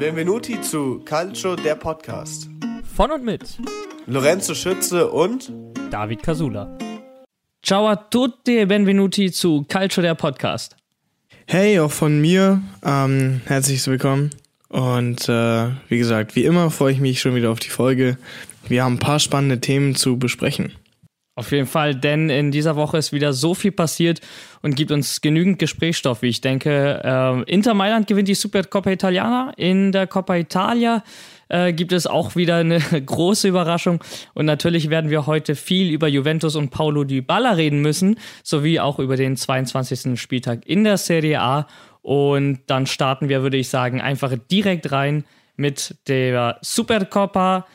Benvenuti zu Calcio, der Podcast. Von und mit Lorenzo Schütze und David Casula. Ciao a tutti e benvenuti zu Calcio, der Podcast. Hey, auch von mir. Ähm, herzlich willkommen. Und äh, wie gesagt, wie immer freue ich mich schon wieder auf die Folge. Wir haben ein paar spannende Themen zu besprechen. Auf jeden Fall, denn in dieser Woche ist wieder so viel passiert und gibt uns genügend Gesprächsstoff, wie ich denke. Äh, Inter Mailand gewinnt die Supercoppa Italiana. In der Coppa Italia äh, gibt es auch wieder eine große Überraschung. Und natürlich werden wir heute viel über Juventus und Paulo Dybala reden müssen, sowie auch über den 22. Spieltag in der Serie A. Und dann starten wir, würde ich sagen, einfach direkt rein mit der Supercoppa,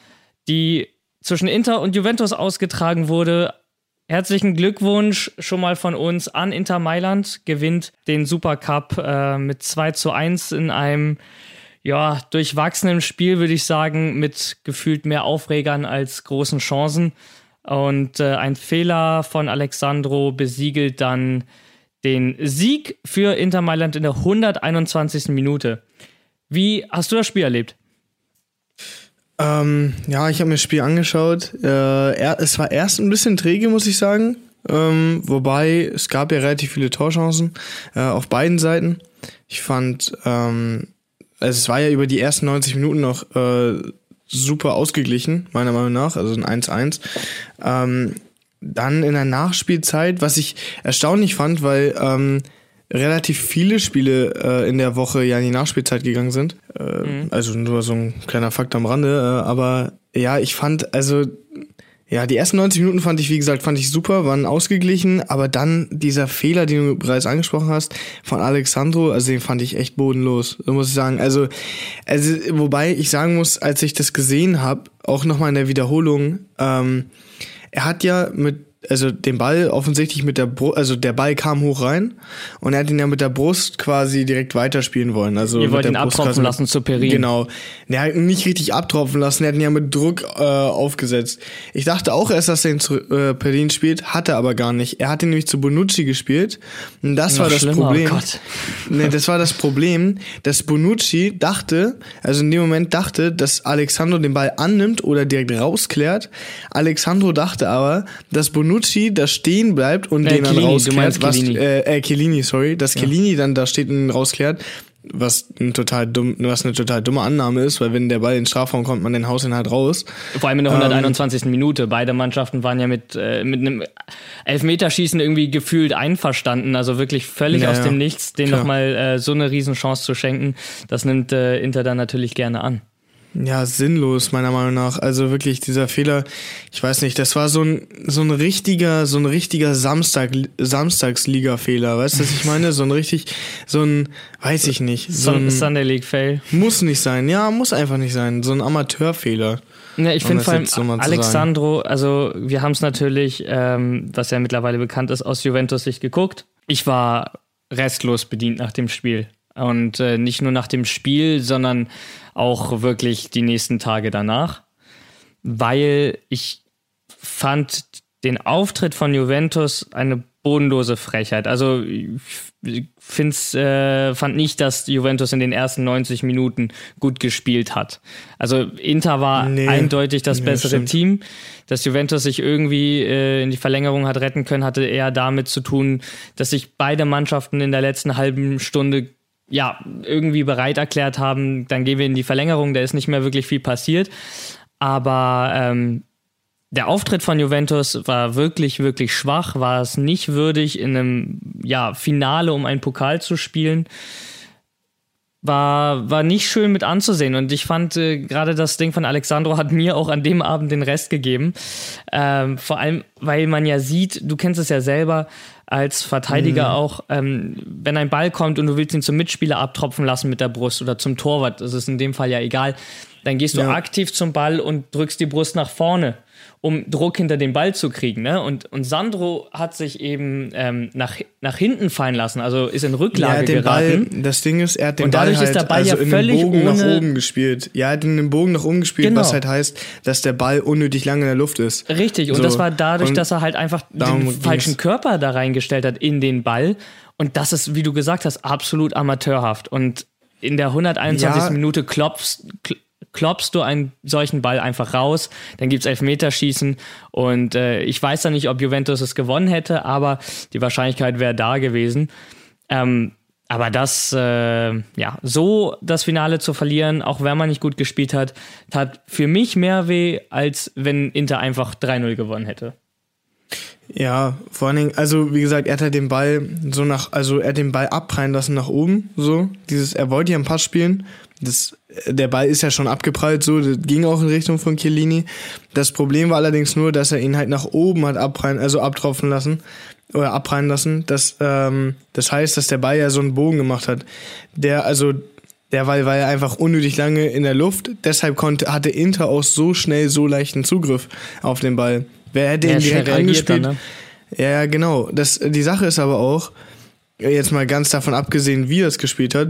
die zwischen Inter und Juventus ausgetragen wurde. Herzlichen Glückwunsch schon mal von uns an Inter Mailand, gewinnt den Supercup äh, mit 2 zu 1 in einem ja, durchwachsenen Spiel, würde ich sagen, mit gefühlt mehr Aufregern als großen Chancen. Und äh, ein Fehler von Alexandro besiegelt dann den Sieg für Inter Mailand in der 121. Minute. Wie hast du das Spiel erlebt? Ähm, ja, ich habe mir das Spiel angeschaut. Äh, er, es war erst ein bisschen träge, muss ich sagen. Ähm, wobei es gab ja relativ viele Torchancen äh, auf beiden Seiten. Ich fand, ähm, also es war ja über die ersten 90 Minuten noch äh, super ausgeglichen, meiner Meinung nach, also ein 1-1. Ähm, dann in der Nachspielzeit, was ich erstaunlich fand, weil ähm, relativ viele Spiele äh, in der Woche ja in die Nachspielzeit gegangen sind. Äh, mhm. Also nur so ein kleiner Fakt am Rande. Äh, aber ja, ich fand, also ja, die ersten 90 Minuten fand ich, wie gesagt, fand ich super, waren ausgeglichen, aber dann dieser Fehler, den du bereits angesprochen hast, von Alexandro, also den fand ich echt bodenlos, muss ich sagen. Also, also wobei ich sagen muss, als ich das gesehen habe, auch nochmal in der Wiederholung, ähm, er hat ja mit also den Ball offensichtlich mit der Brust, also der Ball kam hoch rein und er hat ihn ja mit der Brust quasi direkt weiterspielen wollen. Also Ihr wollt ihn abtropfen lassen zu Perin. Genau. Er hat ihn nicht richtig abtropfen lassen, er hat ihn ja mit Druck äh, aufgesetzt. Ich dachte auch erst, dass er ihn zu äh, Perin spielt, hatte aber gar nicht. Er hat ihn nämlich zu Bonucci gespielt und das Noch war das schlimmer, oh Problem. Oh Gott. nee, das war das Problem, dass Bonucci dachte, also in dem Moment dachte, dass Alexandro den Ball annimmt oder direkt rausklärt. Alexandro dachte aber, dass Bonucci Bonucci da stehen bleibt und äh, den dann rausklärt, was, äh, äh, Chiellini, sorry, dass ja. Chiellini dann da steht und rausklärt, was ein total dumm, was eine total dumme Annahme ist, weil wenn der Ball in den Strafraum kommt, man den Haus ihn halt raus. Vor allem in der 121. Ähm, Minute. Beide Mannschaften waren ja mit, äh, mit einem Elfmeterschießen irgendwie gefühlt einverstanden. Also wirklich völlig ja, aus dem Nichts, den nochmal äh, so eine Riesenchance zu schenken. Das nimmt äh, Inter dann natürlich gerne an ja, sinnlos, meiner Meinung nach. Also wirklich dieser Fehler, ich weiß nicht, das war so ein, so ein richtiger, so ein richtiger Samstag, Samstagsliga-Fehler, weißt du, was ich meine? So ein richtig, so ein, weiß ich nicht. So ein Sunday League-Fail. Muss nicht sein, ja, muss einfach nicht sein. So ein Amateurfehler. Ja, ich finde vor allem so Alexandro, also wir haben es natürlich, ähm, was ja mittlerweile bekannt ist, aus Juventus Sicht geguckt. Ich war restlos bedient nach dem Spiel. Und äh, nicht nur nach dem Spiel, sondern auch wirklich die nächsten Tage danach, weil ich fand den Auftritt von Juventus eine bodenlose Frechheit. Also ich find's, äh, fand nicht, dass Juventus in den ersten 90 Minuten gut gespielt hat. Also Inter war nee, eindeutig das nee, bessere stimmt. Team. Dass Juventus sich irgendwie äh, in die Verlängerung hat retten können, hatte eher damit zu tun, dass sich beide Mannschaften in der letzten halben Stunde ja, irgendwie bereit erklärt haben, dann gehen wir in die Verlängerung, da ist nicht mehr wirklich viel passiert. Aber ähm, der Auftritt von Juventus war wirklich, wirklich schwach, war es nicht würdig, in einem ja, Finale um einen Pokal zu spielen. War, war nicht schön mit anzusehen. Und ich fand äh, gerade das Ding von Alexandro hat mir auch an dem Abend den Rest gegeben. Ähm, vor allem, weil man ja sieht, du kennst es ja selber, als Verteidiger mhm. auch, ähm, wenn ein Ball kommt und du willst ihn zum Mitspieler abtropfen lassen mit der Brust oder zum Torwart, das ist in dem Fall ja egal, dann gehst du ja. aktiv zum Ball und drückst die Brust nach vorne um Druck hinter den Ball zu kriegen. Ne? Und, und Sandro hat sich eben ähm, nach, nach hinten fallen lassen, also ist in Rücklage ja, den geraten. Ball, das Ding ist, er hat den und dadurch Ball halt, ist der Ball also ja in völlig den Bogen nach oben gespielt. Ja, er hat in den Bogen nach oben gespielt, genau. was halt heißt, dass der Ball unnötig lange in der Luft ist. Richtig, und so. das war dadurch, dass er halt einfach den falschen Körper da reingestellt hat in den Ball. Und das ist, wie du gesagt hast, absolut amateurhaft. Und in der 121. Ja. Minute klopfst, klopfst du einen solchen Ball einfach raus, dann gibt es Elfmeterschießen und äh, ich weiß ja nicht, ob Juventus es gewonnen hätte, aber die Wahrscheinlichkeit wäre da gewesen. Ähm, aber das, äh, ja, so das Finale zu verlieren, auch wenn man nicht gut gespielt hat, tat für mich mehr weh, als wenn Inter einfach 3-0 gewonnen hätte. Ja, vor allen Dingen, also wie gesagt, er hat halt den Ball so nach, also er hat den Ball abprallen lassen nach oben, so. Dieses, er wollte ja einen Pass spielen. Das, der Ball ist ja schon abgeprallt, so, das ging auch in Richtung von Chiellini. Das Problem war allerdings nur, dass er ihn halt nach oben hat abprallen, also abtropfen lassen oder abprallen lassen. Das, ähm, das heißt, dass der Ball ja so einen Bogen gemacht hat. Der, also, der Ball war ja einfach unnötig lange in der Luft. Deshalb konnte, hatte Inter auch so schnell so leichten Zugriff auf den Ball. Wer hätte ihn direkt angespielt? Dann, ne? Ja, genau. Das, die Sache ist aber auch, jetzt mal ganz davon abgesehen, wie er es gespielt hat,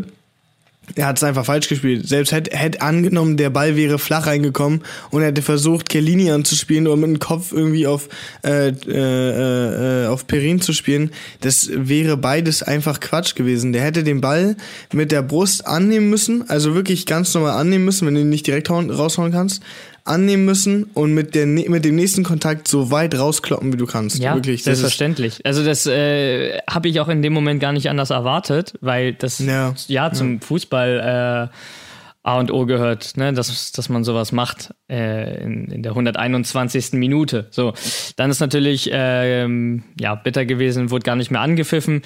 er hat es einfach falsch gespielt. Selbst hätte hätt angenommen, der Ball wäre flach reingekommen und er hätte versucht, Kellini anzuspielen oder mit dem Kopf irgendwie auf, äh, äh, äh, auf Perin zu spielen. Das wäre beides einfach Quatsch gewesen. Der hätte den Ball mit der Brust annehmen müssen, also wirklich ganz normal annehmen müssen, wenn du ihn nicht direkt raushauen kannst annehmen müssen und mit, der, mit dem nächsten Kontakt so weit rauskloppen, wie du kannst. Ja, Wirklich, selbstverständlich. Also das äh, habe ich auch in dem Moment gar nicht anders erwartet, weil das ja, ja zum ja. Fußball äh, A und O gehört, ne? dass, dass man sowas macht äh, in, in der 121. Minute. So, dann ist natürlich äh, ja bitter gewesen, wurde gar nicht mehr angepfiffen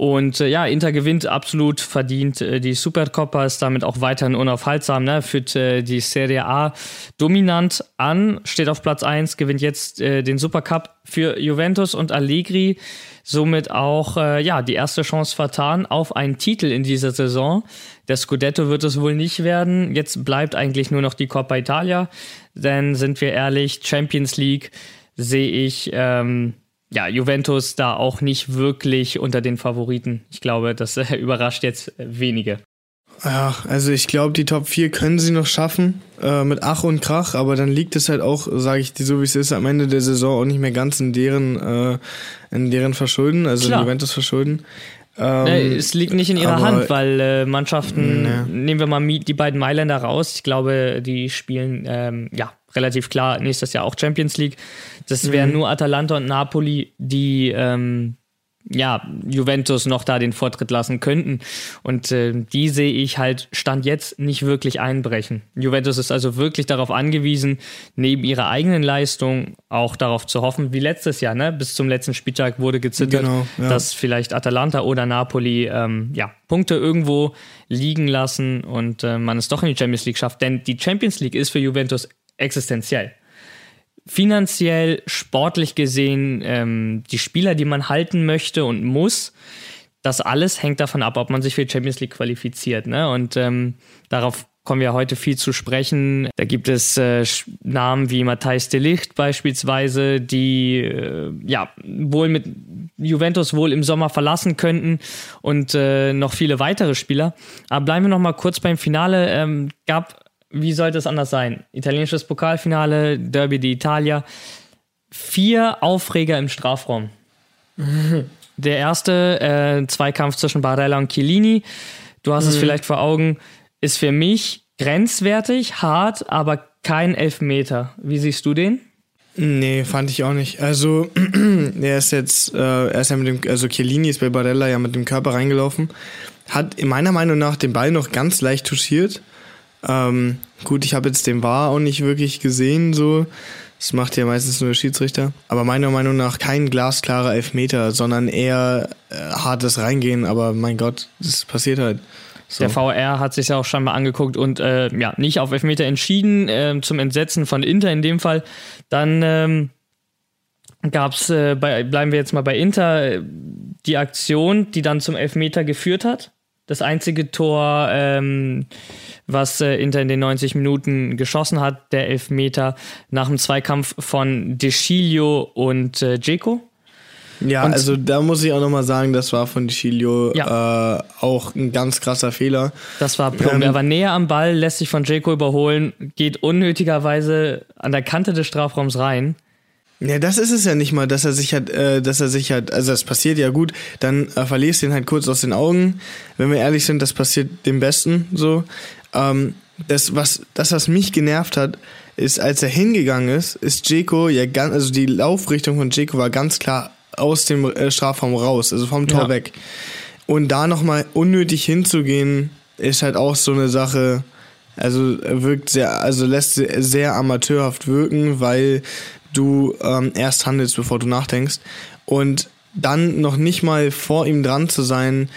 und äh, ja, Inter gewinnt absolut verdient äh, die Supercoppa, ist damit auch weiterhin unaufhaltsam, ne? führt äh, die Serie A dominant an, steht auf Platz 1, gewinnt jetzt äh, den Supercup für Juventus und Allegri, somit auch äh, ja, die erste Chance vertan auf einen Titel in dieser Saison. Der Scudetto wird es wohl nicht werden. Jetzt bleibt eigentlich nur noch die Coppa Italia, denn sind wir ehrlich, Champions League sehe ich ähm, ja, Juventus da auch nicht wirklich unter den Favoriten. Ich glaube, das äh, überrascht jetzt wenige. Ja, also ich glaube, die Top 4 können sie noch schaffen, äh, mit Ach und Krach, aber dann liegt es halt auch, sage ich dir so wie es ist, am Ende der Saison auch nicht mehr ganz in deren, äh, in deren Verschulden, also Klar. in Juventus Verschulden. Ähm, nee, es liegt nicht in ihrer Hand, weil äh, Mannschaften, nee. nehmen wir mal die beiden Mailänder raus, ich glaube, die spielen ähm, ja relativ klar nächstes Jahr auch Champions League. Das wären mhm. nur Atalanta und Napoli, die ähm, ja, Juventus noch da den Vortritt lassen könnten. Und äh, die sehe ich halt Stand jetzt nicht wirklich einbrechen. Juventus ist also wirklich darauf angewiesen, neben ihrer eigenen Leistung auch darauf zu hoffen, wie letztes Jahr, ne? Bis zum letzten Spieltag wurde gezittert, genau, ja. dass vielleicht Atalanta oder Napoli ähm, ja, Punkte irgendwo liegen lassen und äh, man es doch in die Champions League schafft. Denn die Champions League ist für Juventus existenziell. Finanziell, sportlich gesehen, ähm, die Spieler, die man halten möchte und muss, das alles hängt davon ab, ob man sich für die Champions League qualifiziert. Ne? Und ähm, darauf kommen wir heute viel zu sprechen. Da gibt es äh, Namen wie Matthijs de Licht beispielsweise, die äh, ja wohl mit Juventus wohl im Sommer verlassen könnten und äh, noch viele weitere Spieler. Aber bleiben wir noch mal kurz beim Finale. Ähm, gab wie sollte es anders sein? Italienisches Pokalfinale, Derby d'Italia. Vier Aufreger im Strafraum. Der erste, äh, Zweikampf zwischen Barella und Chiellini. Du hast mhm. es vielleicht vor Augen, ist für mich grenzwertig, hart, aber kein Elfmeter. Wie siehst du den? Nee, fand ich auch nicht. Also, er ist jetzt, äh, er ist ja mit dem, also Chiellini ist bei Barella ja mit dem Körper reingelaufen. Hat in meiner Meinung nach den Ball noch ganz leicht touchiert. Ähm, gut, ich habe jetzt den War auch nicht wirklich gesehen, so. Das macht ja meistens nur der Schiedsrichter. Aber meiner Meinung nach kein glasklarer Elfmeter, sondern eher äh, hartes Reingehen. Aber mein Gott, das passiert halt. So. Der VR hat sich ja auch schon mal angeguckt und äh, ja, nicht auf Elfmeter entschieden, äh, zum Entsetzen von Inter in dem Fall. Dann ähm, gab es, äh, bleiben wir jetzt mal bei Inter, die Aktion, die dann zum Elfmeter geführt hat. Das einzige Tor, ähm, was äh, Inter in den 90 Minuten geschossen hat, der Elfmeter nach dem Zweikampf von De Sciglio und äh, Dzeko. Ja, und also da muss ich auch nochmal sagen, das war von Sciglio ja. äh, auch ein ganz krasser Fehler. Das war plump. Ähm, er war näher am Ball, lässt sich von Dzeko überholen, geht unnötigerweise an der Kante des Strafraums rein. Ja, das ist es ja nicht mal, dass er sich hat, äh, dass er sich hat, also das passiert ja gut, dann äh, verlierst du ihn halt kurz aus den Augen. Wenn wir ehrlich sind, das passiert dem Besten so. Ähm, das, was, das, was mich genervt hat, ist, als er hingegangen ist, ist Jeko ja ganz, also die Laufrichtung von Jeko war ganz klar aus dem äh, Strafraum raus, also vom Tor Ja. weg. Und da nochmal unnötig hinzugehen, ist halt auch so eine Sache, also er wirkt sehr, also lässt se- sehr amateurhaft wirken, weil du ähm, erst handelst, bevor du nachdenkst. Und dann noch nicht mal vor ihm dran zu sein,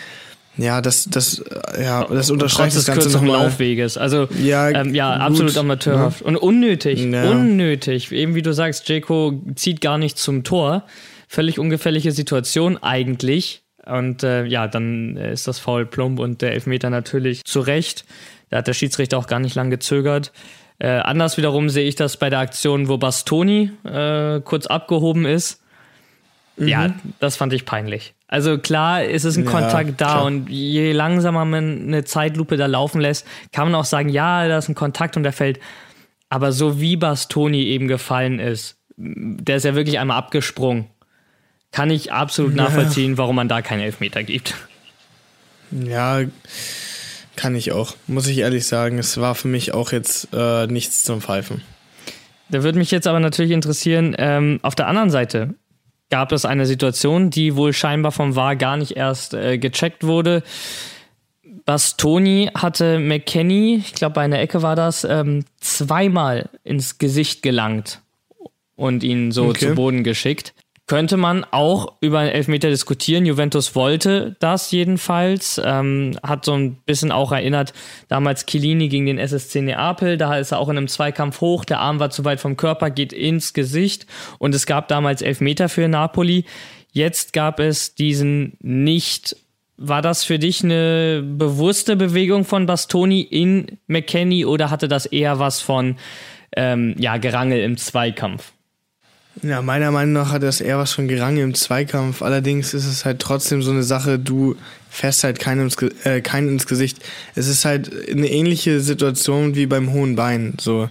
ja, das, das, äh, ja, das unterstreicht das Ganze nochmal. Laufweges. Also Ja, ähm, ja, gut, absolut amateurhaft. Und unnötig. Ja. Unnötig. Eben wie du sagst, Jeko zieht gar nicht zum Tor. Völlig ungefährliche Situation eigentlich. Und äh, ja, dann äh, ist das Foul plump und der Elfmeter natürlich zu Recht. Da hat der Schiedsrichter auch gar nicht lang gezögert. Äh, anders wiederum sehe ich das bei der Aktion, wo Bastoni äh, kurz abgehoben ist. Ja, das fand ich peinlich. Also klar, ist es ein Ja, Kontakt da klar. und je langsamer man eine Zeitlupe da laufen lässt, kann man auch sagen, ja, da ist ein Kontakt und der fällt. Aber so wie Bastoni eben gefallen ist, der ist ja wirklich einmal abgesprungen, kann ich absolut nachvollziehen, warum man da keinen Elfmeter gibt. Ja, kann ich auch. Muss ich ehrlich sagen, es war für mich auch jetzt äh, nichts zum Pfeifen. Da würde mich jetzt aber natürlich interessieren, ähm, auf der anderen Seite gab es eine Situation, die wohl scheinbar vom VAR gar nicht erst äh, gecheckt wurde. Bastoni hatte McKenny, ich glaube bei einer Ecke war das, ähm, zweimal ins Gesicht gelangt und ihn so Okay. zu Boden geschickt. Könnte man auch über einen Elfmeter diskutieren. Juventus wollte das jedenfalls. Ähm, hat so ein bisschen auch erinnert, damals Chiellini gegen den SSC Neapel. Da ist er auch in einem Zweikampf hoch. Der Arm war zu weit vom Körper, geht ins Gesicht. Und es gab damals Elfmeter für Napoli. Jetzt gab es diesen nicht. War das für dich eine bewusste Bewegung von Bastoni in McKenny oder hatte das eher was von ähm, ja, Gerangel im Zweikampf? Ja, meiner Meinung nach hat das eher was von Gerangel im Zweikampf. Allerdings ist es halt trotzdem so eine Sache, du fährst halt keinen ins, äh, keinen ins Gesicht. Es ist halt eine ähnliche Situation wie beim hohen Bein. So,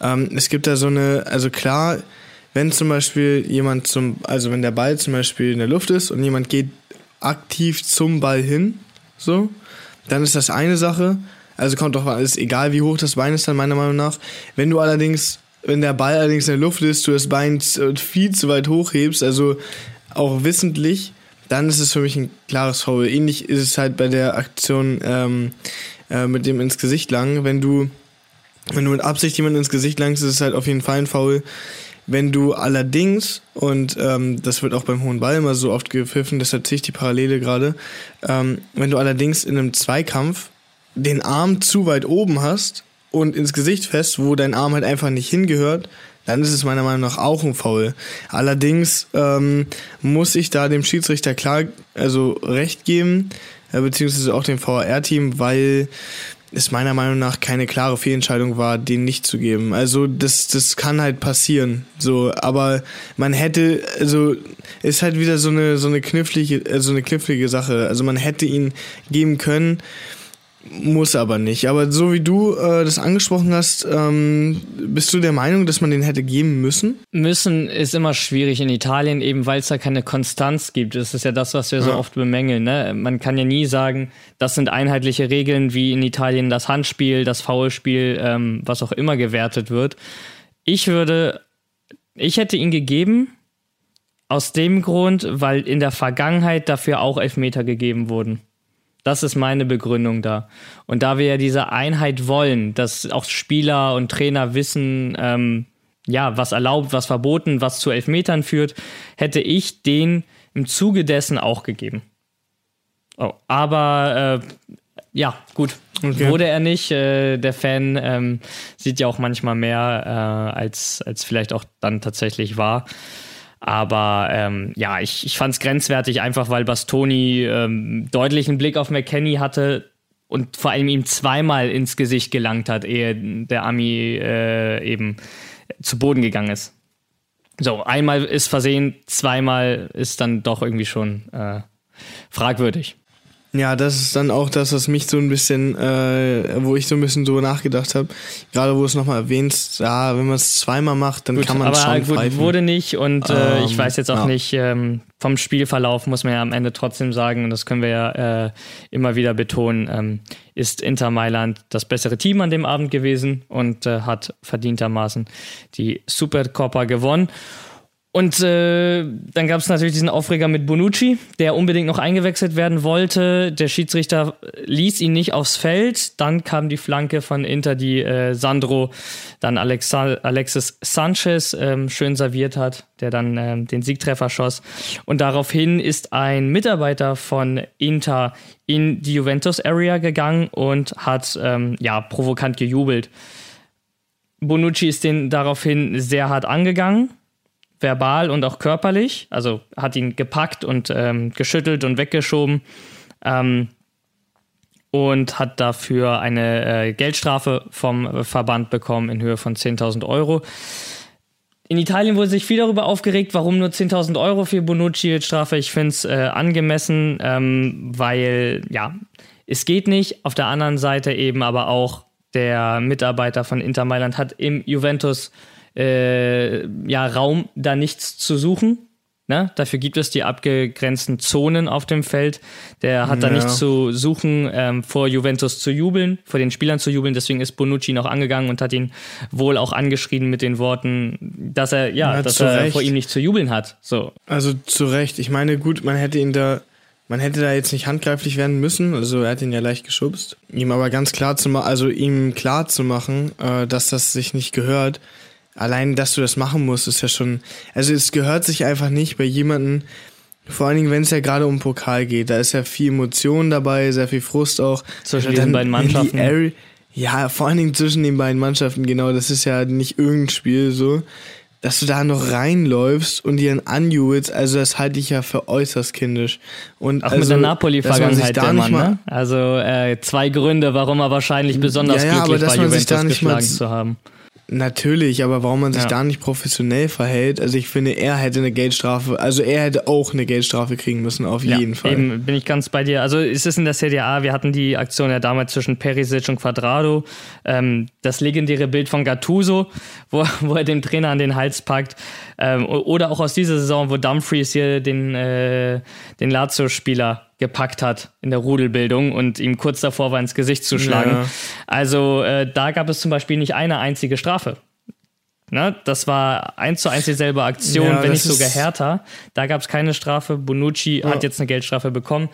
ähm, es gibt da so eine, also klar, wenn zum Beispiel jemand zum, also wenn der Ball zum Beispiel in der Luft ist und jemand geht aktiv zum Ball hin, so, dann ist das eine Sache. Also kommt doch, ist egal wie hoch das Bein ist dann meiner Meinung nach. Wenn du allerdings, wenn der Ball allerdings in der Luft ist, du das Bein z- viel zu weit hochhebst, also auch wissentlich, dann ist es für mich ein klares Foul. Ähnlich ist es halt bei der Aktion ähm, äh, mit dem ins Gesicht lang. Wenn du, wenn du mit Absicht jemanden ins Gesicht langst, ist es halt auf jeden Fall ein Foul. Wenn du allerdings, und ähm, das wird auch beim hohen Ball immer so oft gepfiffen, deshalb ziehe ich die Parallele gerade, ähm, wenn du allerdings in einem Zweikampf den Arm zu weit oben hast und ins Gesicht fest, wo dein Arm halt einfach nicht hingehört, dann ist es meiner Meinung nach auch ein Foul. Allerdings ähm, muss ich da dem Schiedsrichter klar, also recht geben, äh, beziehungsweise auch dem VAR-Team, weil es meiner Meinung nach keine klare Fehlentscheidung war, den nicht zu geben. Also das, das kann halt passieren. So, aber man hätte, also ist halt wieder so eine so eine knifflige, äh, so eine knifflige Sache. Also man hätte ihn geben können, muss aber nicht. Aber so wie du äh, das angesprochen hast, ähm, bist du der Meinung, dass man den hätte geben müssen? Müssen ist immer schwierig in Italien, eben weil es da keine Konstanz gibt. Das ist ja das, was wir so Ja. oft bemängeln. Ne? Man kann ja nie sagen, das sind einheitliche Regeln, wie in Italien das Handspiel, das Foulspiel, ähm, was auch immer gewertet wird. Ich würde, ich hätte ihn gegeben, aus dem Grund, weil in der Vergangenheit dafür auch Elfmeter gegeben wurden. Das ist meine Begründung da. Und da wir ja diese Einheit wollen, dass auch Spieler und Trainer wissen, ähm, ja, was erlaubt, was verboten, was zu Elfmetern führt, hätte ich den im Zuge dessen auch gegeben. Oh, aber äh, ja, gut. Okay. Wurde er nicht. Äh, der Fan ähm, sieht ja auch manchmal mehr, äh, als, als vielleicht auch dann tatsächlich war. Aber ähm, ja, ich, ich fand es grenzwertig, einfach weil Bastoni ähm, deutlichen Blick auf McKenny hatte und vor allem ihm zweimal ins Gesicht gelangt hat, ehe der Ami äh, eben zu Boden gegangen ist. So, einmal ist versehen, zweimal ist dann doch irgendwie schon äh, fragwürdig. Ja, das ist dann auch das, was mich so ein bisschen, äh, wo ich so ein bisschen so nachgedacht habe. Gerade wo es nochmal erwähnt, ja, wenn man es zweimal macht, dann gut, kann man aber schon gut, pfeifen. wurde nicht und äh, Ähm, ich weiß jetzt auch ja. nicht, ähm, vom Spielverlauf muss man ja am Ende trotzdem sagen, und das können wir ja äh, immer wieder betonen, ähm, ist Inter Mailand das bessere Team an dem Abend gewesen und äh, hat verdientermaßen die Supercoppa gewonnen. Und äh, dann gab es natürlich diesen Aufreger mit Bonucci, der unbedingt noch eingewechselt werden wollte. Der Schiedsrichter ließ ihn nicht aufs Feld. Dann kam die Flanke von Inter, die äh, Sandro dann Alexa Alexis Sanchez ähm, schön serviert hat, der dann ähm, den Siegtreffer schoss. Und daraufhin ist ein Mitarbeiter von Inter in die Juventus Area gegangen und hat ähm, ja provokant gejubelt. Bonucci ist den daraufhin sehr hart angegangen verbal und auch körperlich. Also hat ihn gepackt und ähm, geschüttelt und weggeschoben. Ähm, und hat dafür eine äh, Geldstrafe vom Verband bekommen in Höhe von 10.000 Euro. In Italien wurde sich viel darüber aufgeregt, warum nur 10.000 Euro für Bonucci Strafe. Ich finde es äh, angemessen, ähm, weil ja, es geht nicht. Auf der anderen Seite eben aber auch der Mitarbeiter von Inter Mailand hat im Juventus äh, ja, Raum, da nichts zu suchen. Ne? Dafür gibt es die abgegrenzten Zonen auf dem Feld. Der hat da Ja. nichts zu suchen, ähm, vor Juventus zu jubeln, vor den Spielern zu jubeln. Deswegen ist Bonucci noch angegangen und hat ihn wohl auch angeschrien mit den Worten, dass er, ja, Ja, dass er Recht. vor ihm nicht zu jubeln hat. So. Also zu Recht. Ich meine, gut, man hätte ihn da, man hätte da jetzt nicht handgreiflich werden müssen. Also er hat ihn ja leicht geschubst. Ihm aber ganz klar zu machen, also ihm klar zu machen, äh, dass das sich nicht gehört. Allein, dass du das machen musst, ist ja schon, also es gehört sich einfach nicht bei jemandem, vor allen Dingen, wenn es ja gerade um Pokal geht, da ist ja viel Emotion dabei, sehr viel Frust auch. Zwischen dann beiden Mannschaften. Area- ja, vor allen Dingen zwischen den beiden Mannschaften, genau, das ist ja nicht irgendein Spiel so. Dass du da noch reinläufst und dir anjubelst, also das halte ich ja für äußerst kindisch. Und Auch also, mit der Napoli-Vergangenheit da der Mann, mal- ne? Also äh, zwei Gründe, warum er wahrscheinlich besonders Ja, ja, aber glücklich dass war, man sich da Juventus nicht mal- geschlagen zu haben. Natürlich, aber warum man sich Ja. da nicht professionell verhält, also ich finde, er hätte eine Geldstrafe, also er hätte auch eine Geldstrafe kriegen müssen, auf jeden Fall. Eben bin ich ganz bei dir. Also es ist in der CDA, wir hatten die Aktion ja damals zwischen Perisic und Quadrado. Ähm, das legendäre Bild von Gattuso, wo, wo er den Trainer an den Hals packt. Ähm, oder auch aus dieser Saison, wo Dumfries hier den, äh, den Lazio-Spieler gepackt hat in der Rudelbildung und ihm kurz davor war, ins Gesicht zu schlagen. Ja. Also äh, da gab es zum Beispiel nicht eine einzige Strafe. Ne? Das war eins zu eins dieselbe Aktion, Ja, wenn nicht sogar härter. Da gab es keine Strafe. Bonucci hat jetzt eine Geldstrafe bekommen,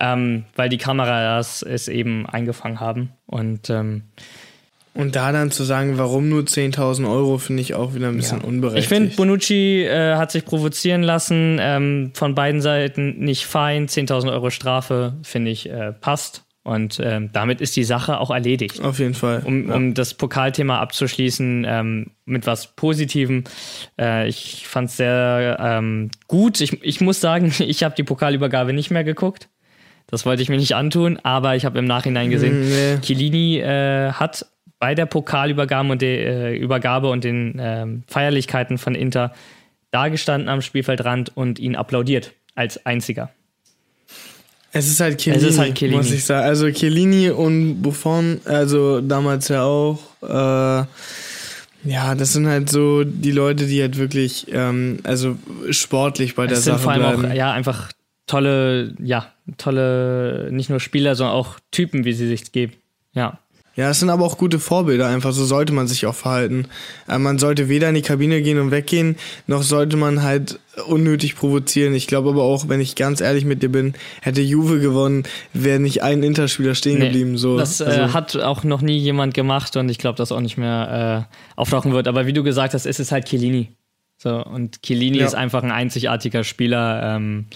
ähm, weil die Kameras es eben eingefangen haben. Und ähm, Und da dann zu sagen, warum nur 10.000 Euro, finde ich auch wieder ein bisschen unberechtigt. ich finde, Bonucci äh, hat sich provozieren lassen. Ähm, von beiden Seiten nicht fein. 10.000 Euro Strafe, finde ich, äh, passt. Und ähm, damit ist die Sache auch erledigt. Auf jeden Fall. Um, ja. um das Pokalthema abzuschließen ähm, mit was Positivem. Äh, ich fand es sehr ähm, gut. Ich, ich muss sagen, ich habe die Pokalübergabe nicht mehr geguckt. Das wollte ich mir nicht antun, aber ich habe im Nachhinein gesehen, Mm, nee. Chiellini äh, hat bei der Pokalübergabe und der äh, Übergabe und den ähm, Feierlichkeiten von Inter dagestanden am Spielfeldrand und ihn applaudiert als einziger. Es ist halt Chiellini, Es ist halt Chiellini. muss ich sagen. Also Chiellini und Buffon, also damals ja auch. Äh, ja, das sind halt so die Leute, die halt wirklich, ähm, also sportlich bei der Es sind Sache vor allem bleiben. auch ja einfach tolle, ja tolle, nicht nur Spieler, sondern auch Typen, wie sie sich geben. Ja. Ja, es sind aber auch gute Vorbilder, einfach so sollte man sich auch verhalten. Äh, man sollte weder in die Kabine gehen und weggehen, noch sollte man halt unnötig provozieren. Ich glaube aber auch, wenn ich ganz ehrlich mit dir bin, hätte Juve gewonnen, wäre nicht ein Interspieler stehen Nee, geblieben. So. Das äh, Also- hat auch noch nie jemand gemacht und ich glaube, dass auch nicht mehr äh, auftauchen wird. Aber wie du gesagt hast, ist es halt Chiellini. So, und Chiellini Ja. ist einfach ein einzigartiger Spieler. Ähm,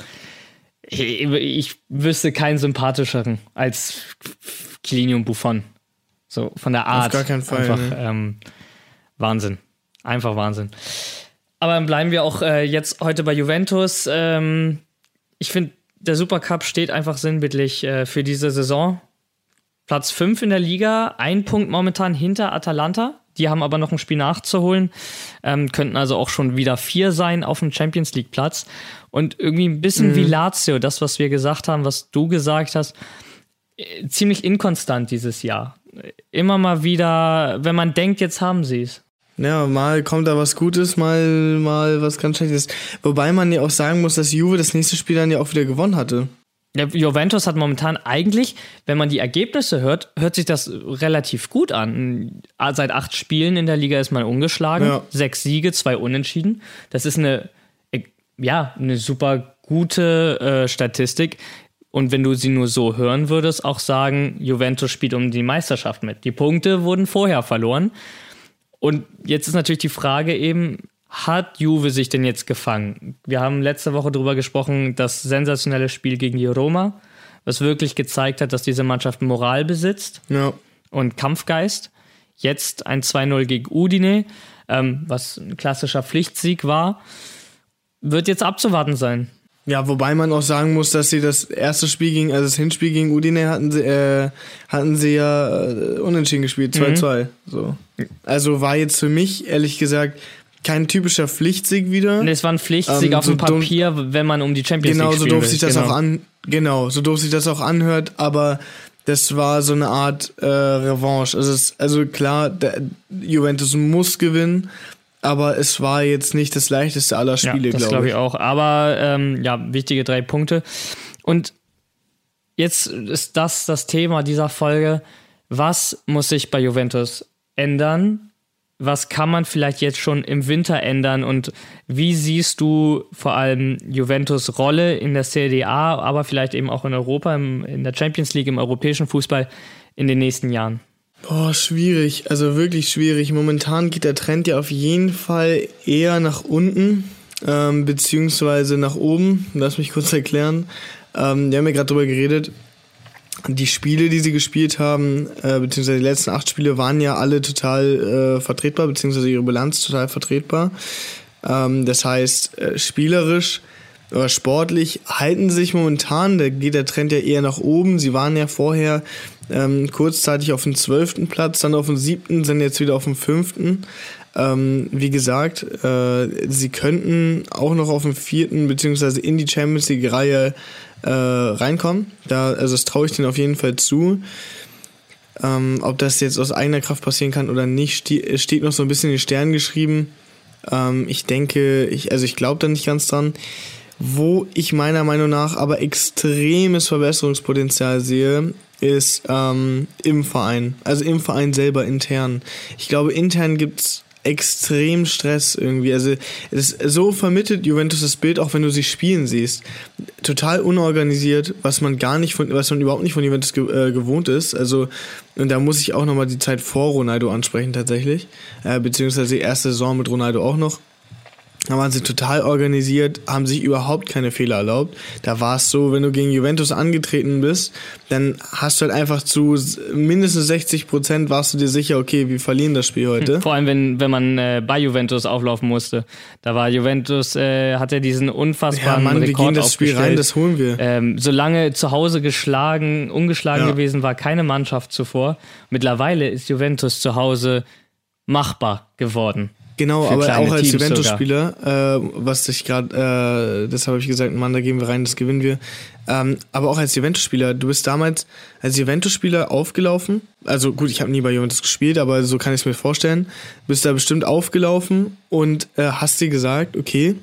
ich, ich wüsste keinen sympathischeren als Chiellini und Buffon. So von der Art. gar keinen Fall, Einfach ne. ähm, Wahnsinn. Einfach Wahnsinn. Aber dann bleiben wir auch äh, jetzt heute bei Juventus. Ähm, ich finde, der Supercup steht einfach sinnbildlich äh, für diese Saison. Platz 5 in der Liga, ein Punkt momentan hinter Atalanta, Die haben aber noch ein Spiel nachzuholen, ähm, könnten also auch schon wieder vier sein auf dem Champions League Platz. Und irgendwie ein bisschen mhm. wie Lazio, das, was wir gesagt haben, was du gesagt hast, äh, ziemlich inkonstant dieses Jahr. Immer mal wieder, wenn man denkt, jetzt haben sie es. Ja, mal kommt da was Gutes, mal, mal was ganz Schlechtes. Wobei man ja auch sagen muss, dass Juve das nächste Spiel dann ja auch wieder gewonnen hatte. Ja, Juventus hat momentan eigentlich, wenn man die Ergebnisse hört, hört sich das relativ gut an. Seit acht Spielen in der Liga ist man ungeschlagen. Ja. Sechs Siege, zwei Unentschieden. Das ist eine, ja, eine super gute äh, Statistik. Und wenn du sie nur so hören würdest, auch sagen, Juventus spielt um die Meisterschaft mit. Die Punkte wurden vorher verloren. Und jetzt ist natürlich die Frage eben, hat Juve sich denn jetzt gefangen? Wir haben letzte Woche darüber gesprochen, das sensationelle Spiel gegen die Roma, was wirklich gezeigt hat, dass diese Mannschaft Moral besitzt ja. und Kampfgeist. Jetzt ein 2-0 gegen Udine, ähm, was ein klassischer Pflichtsieg war. Wird jetzt abzuwarten sein. Ja, wobei man auch sagen muss, dass sie das erste Spiel gegen, also das Hinspiel gegen Udine hatten sie, äh, hatten sie ja äh, unentschieden gespielt, 2-2. Mhm. So. Also war jetzt für mich, ehrlich gesagt, kein typischer Pflichtsieg wieder. Nee, es war ein Pflichtsieg ähm, auf so dem Papier, wenn man um die Champions genau, League Genau, so doof sich das genau. auch an, genau, so doof sich das auch anhört, aber das war so eine Art äh, Revanche. Also, es, also klar, Juventus muss gewinnen, aber es war jetzt nicht das leichteste aller Spiele, ja, glaube ich. glaube ich auch. Aber ähm, ja, wichtige drei Punkte. Und jetzt ist das das Thema dieser Folge. Was muss sich bei Juventus ändern, was kann man vielleicht jetzt schon im Winter ändern und wie siehst du vor allem Juventus Rolle in der CDA, aber vielleicht eben auch in Europa, im, in der Champions League, im europäischen Fußball in den nächsten Jahren? Boah, schwierig, also wirklich schwierig. Momentan geht der Trend ja auf jeden Fall eher nach unten, ähm, beziehungsweise nach oben. Lass mich kurz erklären. Ähm, wir haben ja gerade drüber geredet die Spiele, die sie gespielt haben, äh, beziehungsweise die letzten acht Spiele, waren ja alle total äh, vertretbar, beziehungsweise ihre Bilanz total vertretbar. Ähm, das heißt, äh, spielerisch oder sportlich halten sich momentan, da geht der Trend ja eher nach oben. Sie waren ja vorher ähm, kurzzeitig auf dem zwölften Platz, dann auf dem siebten, sind jetzt wieder auf dem fünften. Ähm, wie gesagt, äh, sie könnten auch noch auf dem vierten, beziehungsweise in die Champions League-Reihe äh, reinkommen. Da, also das traue ich denen auf jeden Fall zu. Ähm, ob das jetzt aus eigener Kraft passieren kann oder nicht, ste steht noch so ein bisschen in den Sternen geschrieben. Ähm, ich denke, ich, also ich glaube da nicht ganz dran. Wo ich meiner Meinung nach aber extremes Verbesserungspotenzial sehe, ist ähm, im Verein. Also im Verein selber intern. Ich glaube, intern gibt's extrem Stress irgendwie. Also es, so vermittelt Juventus das Bild, auch wenn du sie spielen siehst. Total unorganisiert, was man gar nicht von, was man überhaupt nicht von Juventus ge, äh, gewohnt ist. Also und da muss ich auch nochmal die Zeit vor Ronaldo ansprechen tatsächlich, äh, beziehungsweise die erste Saison mit Ronaldo auch noch. Da waren sie total organisiert, haben sich überhaupt keine Fehler erlaubt. Da war es so, wenn du gegen Juventus angetreten bist, dann hast du halt einfach zu mindestens 60 Prozent warst du dir sicher, okay, wir verlieren das Spiel heute. Vor allem, wenn, wenn man äh, bei Juventus auflaufen musste. Da war Juventus, äh, hat er diesen unfassbaren ja, Mann, Rekord wir gehen das Spiel rein, das holen wir. Ähm, solange zu Hause geschlagen, ungeschlagen ja. gewesen war, keine Mannschaft zuvor. Mittlerweile ist Juventus zu Hause machbar geworden. Genau, aber auch als Juventus-Spieler, äh, was ich gerade, äh, das habe ich gesagt, Mann, da gehen wir rein, das gewinnen wir. Ähm, aber auch als Juventus-Spieler, du bist damals als Juventus-Spieler aufgelaufen. Also gut, ich habe nie bei Juventus gespielt, aber so kann ich es mir vorstellen. Bist da bestimmt aufgelaufen und äh, hast dir gesagt, okay,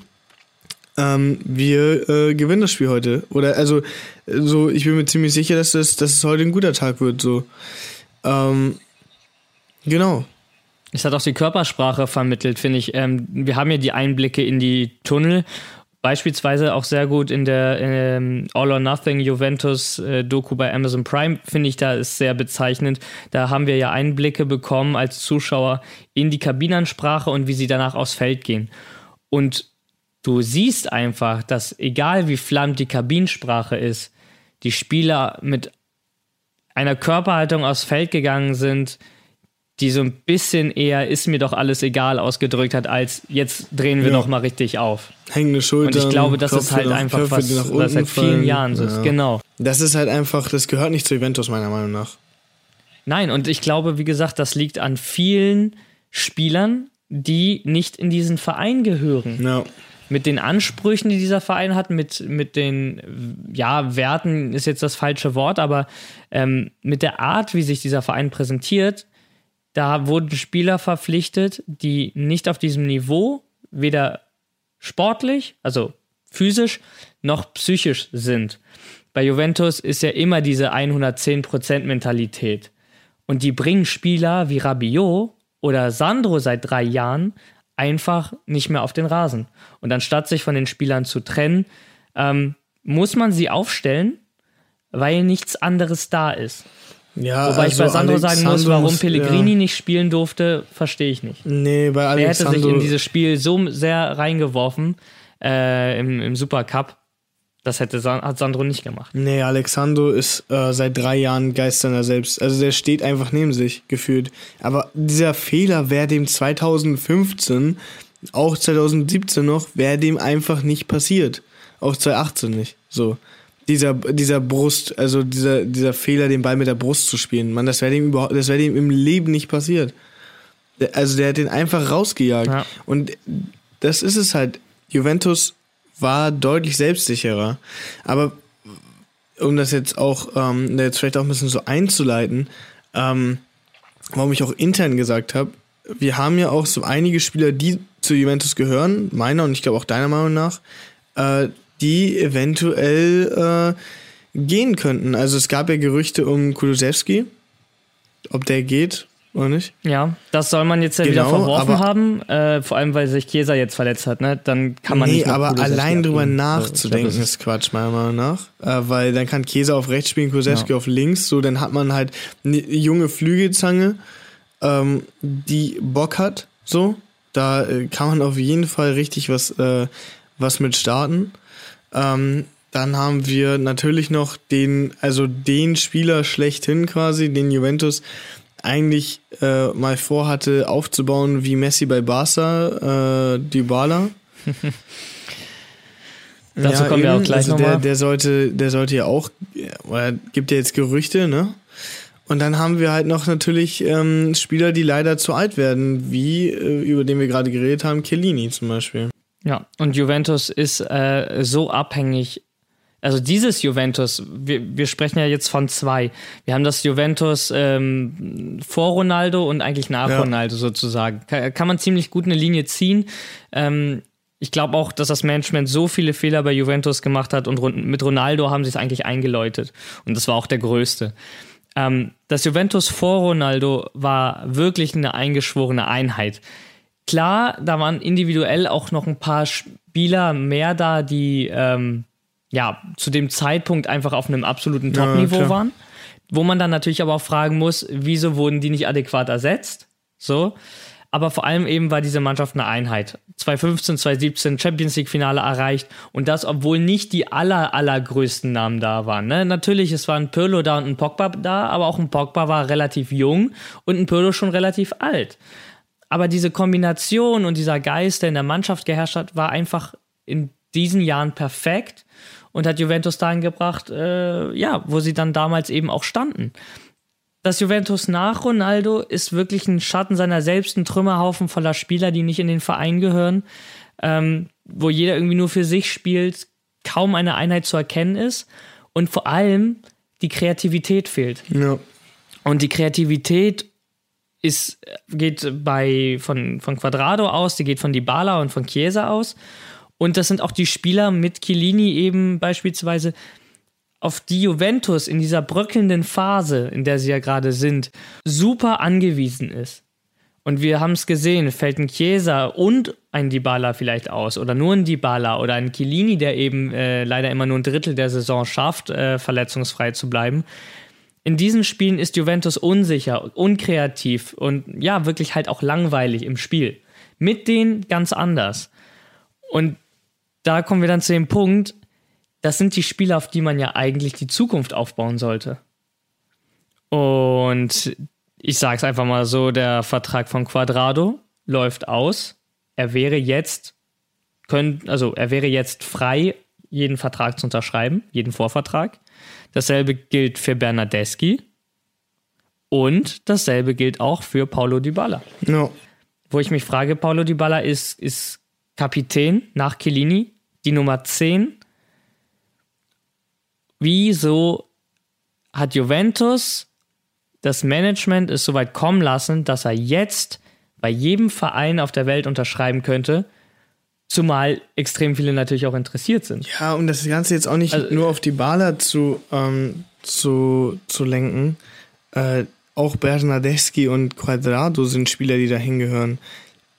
ähm, wir äh, gewinnen das Spiel heute. Oder also, so, ich bin mir ziemlich sicher, dass es, dass es heute ein guter Tag wird. So, ähm, genau. Es hat auch die Körpersprache vermittelt, finde ich. Ähm, wir haben ja die Einblicke in die Tunnel. Beispielsweise auch sehr gut in der ähm, All or Nothing Juventus äh, Doku bei Amazon Prime, finde ich, da ist sehr bezeichnend. Da haben wir ja Einblicke bekommen als Zuschauer in die Kabinenansprache und wie sie danach aufs Feld gehen. Und du siehst einfach, dass egal wie flammt die Kabinensprache ist, die Spieler mit einer Körperhaltung aufs Feld gegangen sind, die so ein bisschen eher ist mir doch alles egal ausgedrückt hat, als jetzt drehen wir ja. noch mal richtig auf. Hängende Schultern. Und ich glaube, das Kopf ist halt einfach Köpfe, was, was seit vielen Jahren so ist. Genau. Das ist halt einfach, das gehört nicht zu Juventus meiner Meinung nach. Nein, und ich glaube, wie gesagt, das liegt an vielen Spielern, die nicht in diesen Verein gehören. Ja. Mit den Ansprüchen, die dieser Verein hat, mit, mit den, ja, Werten ist jetzt das falsche Wort, aber ähm, mit der Art, wie sich dieser Verein präsentiert, da wurden Spieler verpflichtet, die nicht auf diesem Niveau, weder sportlich, also physisch, noch psychisch sind. Bei Juventus ist ja immer diese 110% Mentalität. Und die bringen Spieler wie Rabiot oder Sandro seit drei Jahren einfach nicht mehr auf den Rasen. Und anstatt sich von den Spielern zu trennen, ähm, muss man sie aufstellen, weil nichts anderes da ist. Ja, Wobei ich bei also Sandro sagen muss, warum Pellegrini ja. nicht spielen durfte, verstehe ich nicht. Nee, bei Er hätte sich in dieses Spiel so sehr reingeworfen äh, im, im Supercup. Das hätte San hat Sandro nicht gemacht. Nee, Alexandro ist äh, seit drei Jahren geisternder selbst. Also der steht einfach neben sich, gefühlt. Aber dieser Fehler wäre dem 2015, auch 2017 noch, wäre dem einfach nicht passiert. Auch 2018 nicht. So. Dieser, dieser Brust, also dieser, dieser Fehler, den Ball mit der Brust zu spielen, man, das wäre dem überhaupt, das wäre dem im Leben nicht passiert. Also der hat den einfach rausgejagt. Ja. Und das ist es halt. Juventus war deutlich selbstsicherer. Aber um das jetzt auch, ähm, jetzt vielleicht auch ein bisschen so einzuleiten, ähm, warum ich auch intern gesagt habe, wir haben ja auch so einige Spieler, die zu Juventus gehören, meiner und ich glaube auch deiner Meinung nach, äh, die eventuell äh, gehen könnten. Also es gab ja Gerüchte um Kulusewski, ob der geht oder nicht. Ja, das soll man jetzt ja wieder Genau, verworfen aber- haben, äh, vor allem weil sich Chiesa jetzt verletzt hat, ne? Dann kann man nee, nicht. aber Kulusewski allein drüber abgeben. nachzudenken Also, glaub, das ist Quatsch, meiner Meinung nach. Äh, weil dann kann Käse auf rechts spielen, Kuseski Ja. auf links. So, dann hat man halt eine junge Flügelzange, ähm, die Bock hat. So, da äh, kann man auf jeden Fall richtig was, äh, was mit starten. Ähm, dann haben wir natürlich noch den, also den Spieler schlechthin quasi, den Juventus eigentlich äh, mal vorhatte aufzubauen wie Messi bei Barca, äh, Dybala. Dazu kommen wir auch gleich also der, nochmal. der sollte, der sollte ja auch, oder gibt ja jetzt Gerüchte, ne? Und dann haben wir halt noch natürlich ähm, Spieler, die leider zu alt werden, wie äh, über den wir gerade geredet haben, Chiellini zum Beispiel. Ja, und Juventus ist äh, so abhängig. Also dieses Juventus, wir, wir sprechen ja jetzt von zwei. Wir haben das Juventus ähm, vor Ronaldo und eigentlich nach Ja. Ronaldo sozusagen. Kann, kann man ziemlich gut eine Linie ziehen. Ähm, ich glaube auch, dass das Management so viele Fehler bei Juventus gemacht hat und mit Ronaldo haben sie es eigentlich eingeläutet. Und das war auch der größte. Ähm, das Juventus vor Ronaldo war wirklich eine eingeschworene Einheit. Klar, da waren individuell auch noch ein paar Spieler mehr da, die ähm, ja zu dem Zeitpunkt einfach auf einem absoluten Ja, Top-Niveau klar. waren. Wo man dann natürlich aber auch fragen muss, wieso wurden die nicht adäquat ersetzt? So. Aber vor allem eben war diese Mannschaft eine Einheit. 2015, 2017 Champions League Finale erreicht und das, obwohl nicht die aller, allergrößten Namen da waren. Ne? Natürlich, es waren Pirlo da und ein Pogba da, aber auch ein Pogba war relativ jung und ein Pirlo schon relativ alt. Aber diese Kombination und dieser Geist, der in der Mannschaft geherrscht hat, war einfach in diesen Jahren perfekt und hat Juventus dahin gebracht, äh, ja, wo sie dann damals eben auch standen. Das Juventus nach Ronaldo ist wirklich ein Schatten seiner selbst, ein Trümmerhaufen voller Spieler, die nicht in den Verein gehören, ähm, wo jeder irgendwie nur für sich spielt, kaum eine Einheit zu erkennen ist und vor allem die Kreativität fehlt. Ja. Und die Kreativität ist, geht bei, von, von Quadrado aus, die geht von Dybala und von Chiesa aus. Und das sind auch die Spieler mit Chiellini eben beispielsweise, auf die Juventus in dieser bröckelnden Phase, in der sie ja gerade sind, super angewiesen ist. Und wir haben es gesehen, fällt ein Chiesa und ein Dybala vielleicht aus oder nur ein Dybala oder ein Chiellini, der eben äh, leider immer nur ein Drittel der Saison schafft, äh, verletzungsfrei zu bleiben. In diesen Spielen ist Juventus unsicher, unkreativ und ja, wirklich halt auch langweilig im Spiel. Mit denen ganz anders. Und da kommen wir dann zu dem Punkt, das sind die Spieler, auf die man ja eigentlich die Zukunft aufbauen sollte. Und ich sage es einfach mal so, der Vertrag von Quadrado läuft aus. Er wäre jetzt, könnt, also er wäre jetzt frei, jeden Vertrag zu unterschreiben, jeden Vorvertrag. Dasselbe gilt für Bernardeschi und dasselbe gilt auch für Paulo Dybala. Ja. wo ich mich frage, Paulo Dybala ist, ist Kapitän nach Chiellini, die Nummer 10. Wieso hat Juventus das Management es so weit kommen lassen, dass er jetzt bei jedem Verein auf der Welt unterschreiben könnte, zumal extrem viele natürlich auch interessiert sind. Ja, und das Ganze jetzt auch nicht also, nur auf die Baller zu, ähm, zu, zu lenken. Äh, auch Bernardeschi und Quadrado sind Spieler, die da hingehören.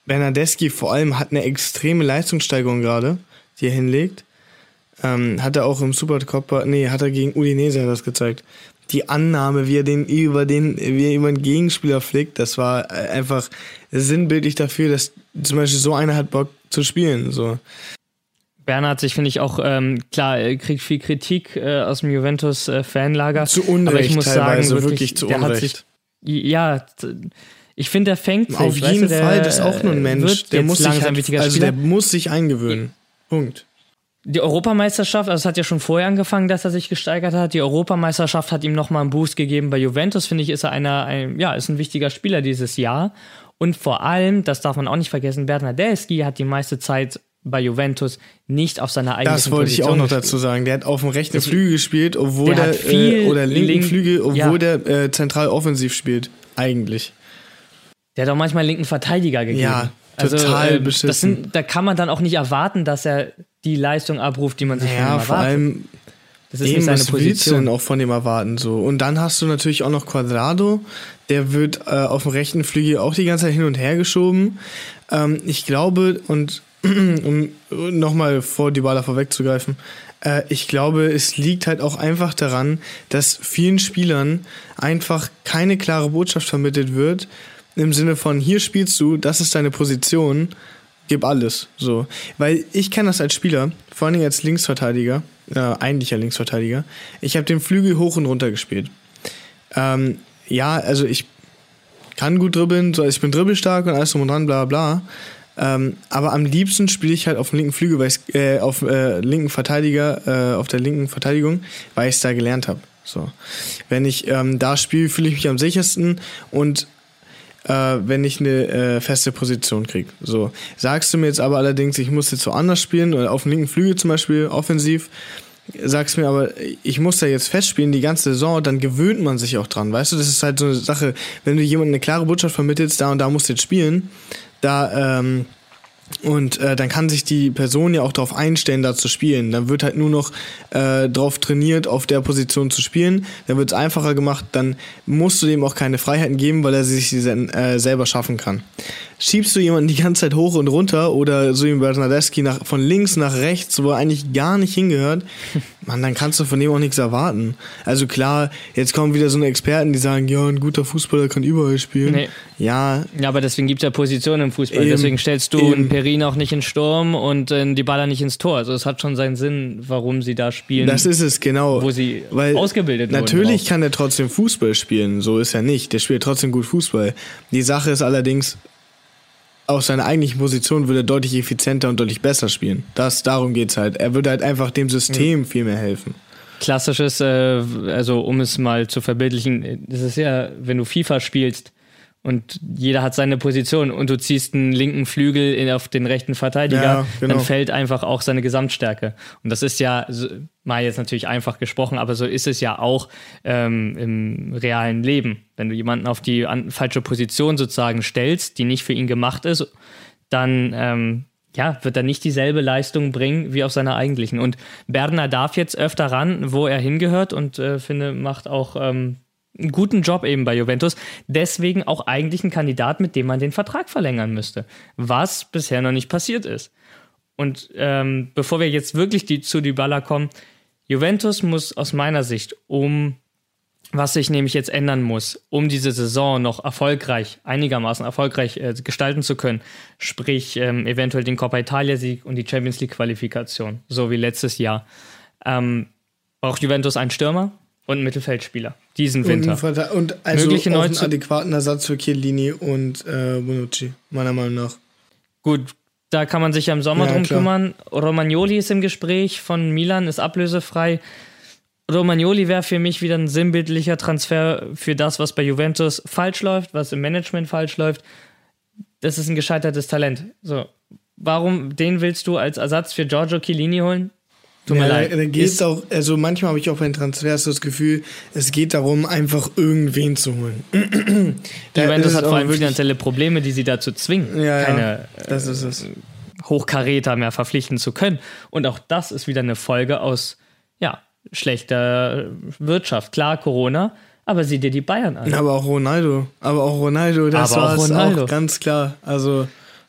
Bernardeschi vor allem hat eine extreme Leistungssteigerung gerade, die er hinlegt. Ähm, hat er auch im Supercoppa, nee, hat er gegen Udinese das gezeigt. Die Annahme, wie er den über den, wie er über den Gegenspieler flickt, das war einfach sinnbildlich dafür, dass zum Beispiel so einer hat Bock zu spielen, so. Bernhard sich, finde ich, auch, ähm, klar, kriegt viel Kritik äh, aus dem Juventus-Fanlager. Äh, zu Unrecht aber ich muss teilweise, sagen, wirklich, wirklich zu Unrecht. Sich, ja, ich finde, der fängt sich. Auf jeden du, Fall, das ist auch nur ein Mensch. Der muss sich halt, also der muss sich eingewöhnen. Punkt. Die Europameisterschaft, also es hat ja schon vorher angefangen, dass er sich gesteigert hat. Die Europameisterschaft hat ihm nochmal einen Boost gegeben bei Juventus, finde ich, ist er einer, ein, ja, ist ein wichtiger Spieler dieses Jahr. Und vor allem, das darf man auch nicht vergessen, Bernardeschi hat die meiste Zeit bei Juventus nicht auf seiner eigenen Das wollte Position ich auch noch dazu sagen. Der hat auf dem rechten Flügel gespielt, obwohl der, der äh, oder linken link, Flügel, obwohl ja. der äh, zentral offensiv spielt. Eigentlich. Der hat auch manchmal linken Verteidiger gegeben. Ja, also, total äh, beschissen. Sind, da kann man dann auch nicht erwarten, dass er die Leistung abruft, die man sich ja, von ihm erwartet. vor allem das ist Eben, nicht seine was Position. willst du denn auch von dem erwarten so? Und dann hast du natürlich auch noch Quadrado, der wird äh, auf dem rechten Flügel auch die ganze Zeit hin und her geschoben. Ähm, ich glaube, und um nochmal vor die Baller vorwegzugreifen, äh, ich glaube, es liegt halt auch einfach daran, dass vielen Spielern einfach keine klare Botschaft vermittelt wird, im Sinne von, hier spielst du, das ist deine Position, gib alles. So. Weil ich kenne das als Spieler, vor allen Dingen als Linksverteidiger, äh, eigentlicher Linksverteidiger. Ich habe den Flügel hoch und runter gespielt. Ähm, ja, also ich kann gut dribbeln, so, ich bin dribbelstark und alles drum und dran, bla bla. Ähm, aber am liebsten spiele ich halt auf dem linken Flügel, weil äh, auf äh, linken Verteidiger, äh, auf der linken Verteidigung, weil ich es da gelernt habe. So. Wenn ich ähm, da spiele, fühle ich mich am sichersten und äh, wenn ich eine äh, feste Position kriege. So. Sagst du mir jetzt aber allerdings, ich muss jetzt so anders spielen, oder auf dem linken Flügel zum Beispiel, offensiv, sagst mir aber, ich muss da jetzt festspielen die ganze Saison, dann gewöhnt man sich auch dran. Weißt du, das ist halt so eine Sache, wenn du jemandem eine klare Botschaft vermittelst, da und da musst du jetzt spielen, da, ähm, und äh, dann kann sich die Person ja auch darauf einstellen, da zu spielen. Dann wird halt nur noch äh, darauf trainiert, auf der Position zu spielen. Dann wird es einfacher gemacht. Dann musst du dem auch keine Freiheiten geben, weil er sich sie äh, selber schaffen kann schiebst du jemanden die ganze Zeit hoch und runter oder so wie Bernardeschi nach, von links nach rechts, wo er eigentlich gar nicht hingehört, man, dann kannst du von dem auch nichts erwarten. Also klar, jetzt kommen wieder so eine Experten, die sagen, ja, ein guter Fußballer kann überall spielen. Nee. Ja. Ja, aber deswegen gibt es ja Positionen im Fußball. Eben, deswegen stellst du eben. einen Perin auch nicht in Sturm und äh, die Baller nicht ins Tor. Also es hat schon seinen Sinn, warum sie da spielen. Das ist es, genau. Wo sie Weil ausgebildet wurden. Natürlich kann er trotzdem Fußball spielen, so ist er nicht. Der spielt trotzdem gut Fußball. Die Sache ist allerdings, aus seiner eigentlichen Position würde er deutlich effizienter und deutlich besser spielen. Das, darum geht's halt. Er würde halt einfach dem System mhm. viel mehr helfen. Klassisches, äh, also um es mal zu verbildlichen, das ist ja, wenn du FIFA spielst, und jeder hat seine Position und du ziehst einen linken Flügel in, auf den rechten Verteidiger, ja, genau. dann fällt einfach auch seine Gesamtstärke. Und das ist ja, mal jetzt natürlich einfach gesprochen, aber so ist es ja auch ähm, im realen Leben. Wenn du jemanden auf die an, falsche Position sozusagen stellst, die nicht für ihn gemacht ist, dann ähm, ja, wird er nicht dieselbe Leistung bringen wie auf seiner eigentlichen. Und Berner darf jetzt öfter ran, wo er hingehört und äh, finde, macht auch ähm, einen guten Job eben bei Juventus. Deswegen auch eigentlich ein Kandidat, mit dem man den Vertrag verlängern müsste. Was bisher noch nicht passiert ist. Und ähm, bevor wir jetzt wirklich die, zu Dybala kommen, Juventus muss aus meiner Sicht, um was sich nämlich jetzt ändern muss, um diese Saison noch erfolgreich, einigermaßen erfolgreich äh, gestalten zu können, sprich ähm, eventuell den Coppa Italia-Sieg und die Champions League-Qualifikation, so wie letztes Jahr, ähm, braucht Juventus einen Stürmer, und Mittelfeldspieler diesen Winter. Und, und also Mögliche auch einen adäquaten Ersatz für Chiellini und äh, Bonucci, meiner Meinung nach. Gut, da kann man sich ja im Sommer ja, drum klar. kümmern. Romagnoli ist im Gespräch von Milan, ist ablösefrei. Romagnoli wäre für mich wieder ein sinnbildlicher Transfer für das, was bei Juventus falsch läuft, was im Management falsch läuft. das ist ein gescheitertes Talent. So, warum den willst du als Ersatz für Giorgio Chiellini holen? Tut mir ja, leid. Da geht's auch, also manchmal habe ich auch bei den Transfers das Gefühl, es geht darum, einfach irgendwen zu holen. Die Juventus hat vor allem finanzielle Probleme, die sie dazu zwingen, ja, keine ja, das ist es. Hochkaräter mehr verpflichten zu können. Und auch das ist wieder eine Folge aus, ja, schlechter Wirtschaft. Klar, Corona, aber sieh dir die Bayern an. Aber auch Ronaldo. Aber auch Ronaldo, das war auch ganz klar. Also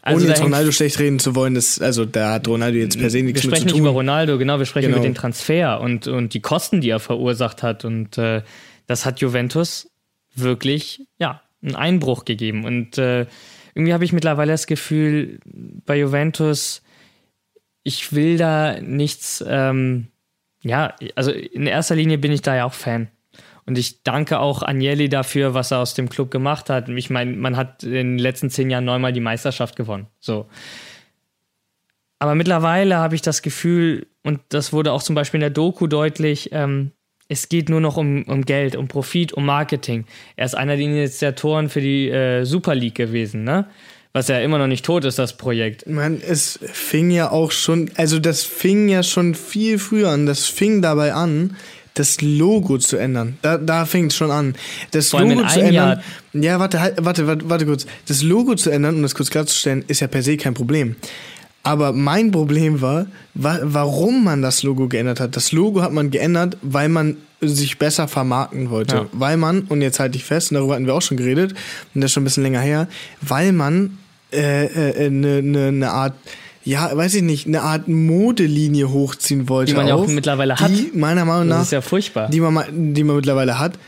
also Ohne jetzt Ronaldo schlecht reden zu wollen, das, also da hat Ronaldo jetzt per se nichts Wir sprechen mit nicht über Ronaldo, genau, wir sprechen genau. über den Transfer und, und die Kosten, die er verursacht hat. Und äh, das hat Juventus wirklich, ja, einen Einbruch gegeben. Und äh, irgendwie habe ich mittlerweile das Gefühl, bei Juventus, ich will da nichts, ähm, ja, also in erster Linie bin ich da ja auch Fan. Und ich danke auch Agnelli dafür, was er aus dem Club gemacht hat. Ich meine, man hat in den letzten zehn Jahren neunmal die Meisterschaft gewonnen. So. Aber mittlerweile habe ich das Gefühl, und das wurde auch zum Beispiel in der Doku deutlich, ähm, es geht nur noch um, um Geld, um Profit, um Marketing. Er ist einer der Initiatoren für die äh, Super League gewesen, ne? Was ja immer noch nicht tot ist, das Projekt. Man, es fing ja auch schon, also das fing ja schon viel früher an. Das fing dabei an, das Logo zu ändern. Da, da fängt es schon an. Das Vor Logo zu ändern. Jahr ja, warte, halt, warte, warte, warte kurz. Das Logo zu ändern, um das kurz klarzustellen, ist ja per se kein Problem. Aber mein Problem war, wa warum man das Logo geändert hat. Das Logo hat man geändert, weil man sich besser vermarkten wollte. Ja. Weil man, und jetzt halte ich fest, und darüber hatten wir auch schon geredet, und das ist schon ein bisschen länger her, weil man eine äh, äh, ne, ne, ne Art ja, weiß ich nicht, eine Art Modelinie hochziehen wollte. Die man ja auch mittlerweile hat. Die meiner Meinung nach. Das ist ja furchtbar. Die man, die man mittlerweile hat.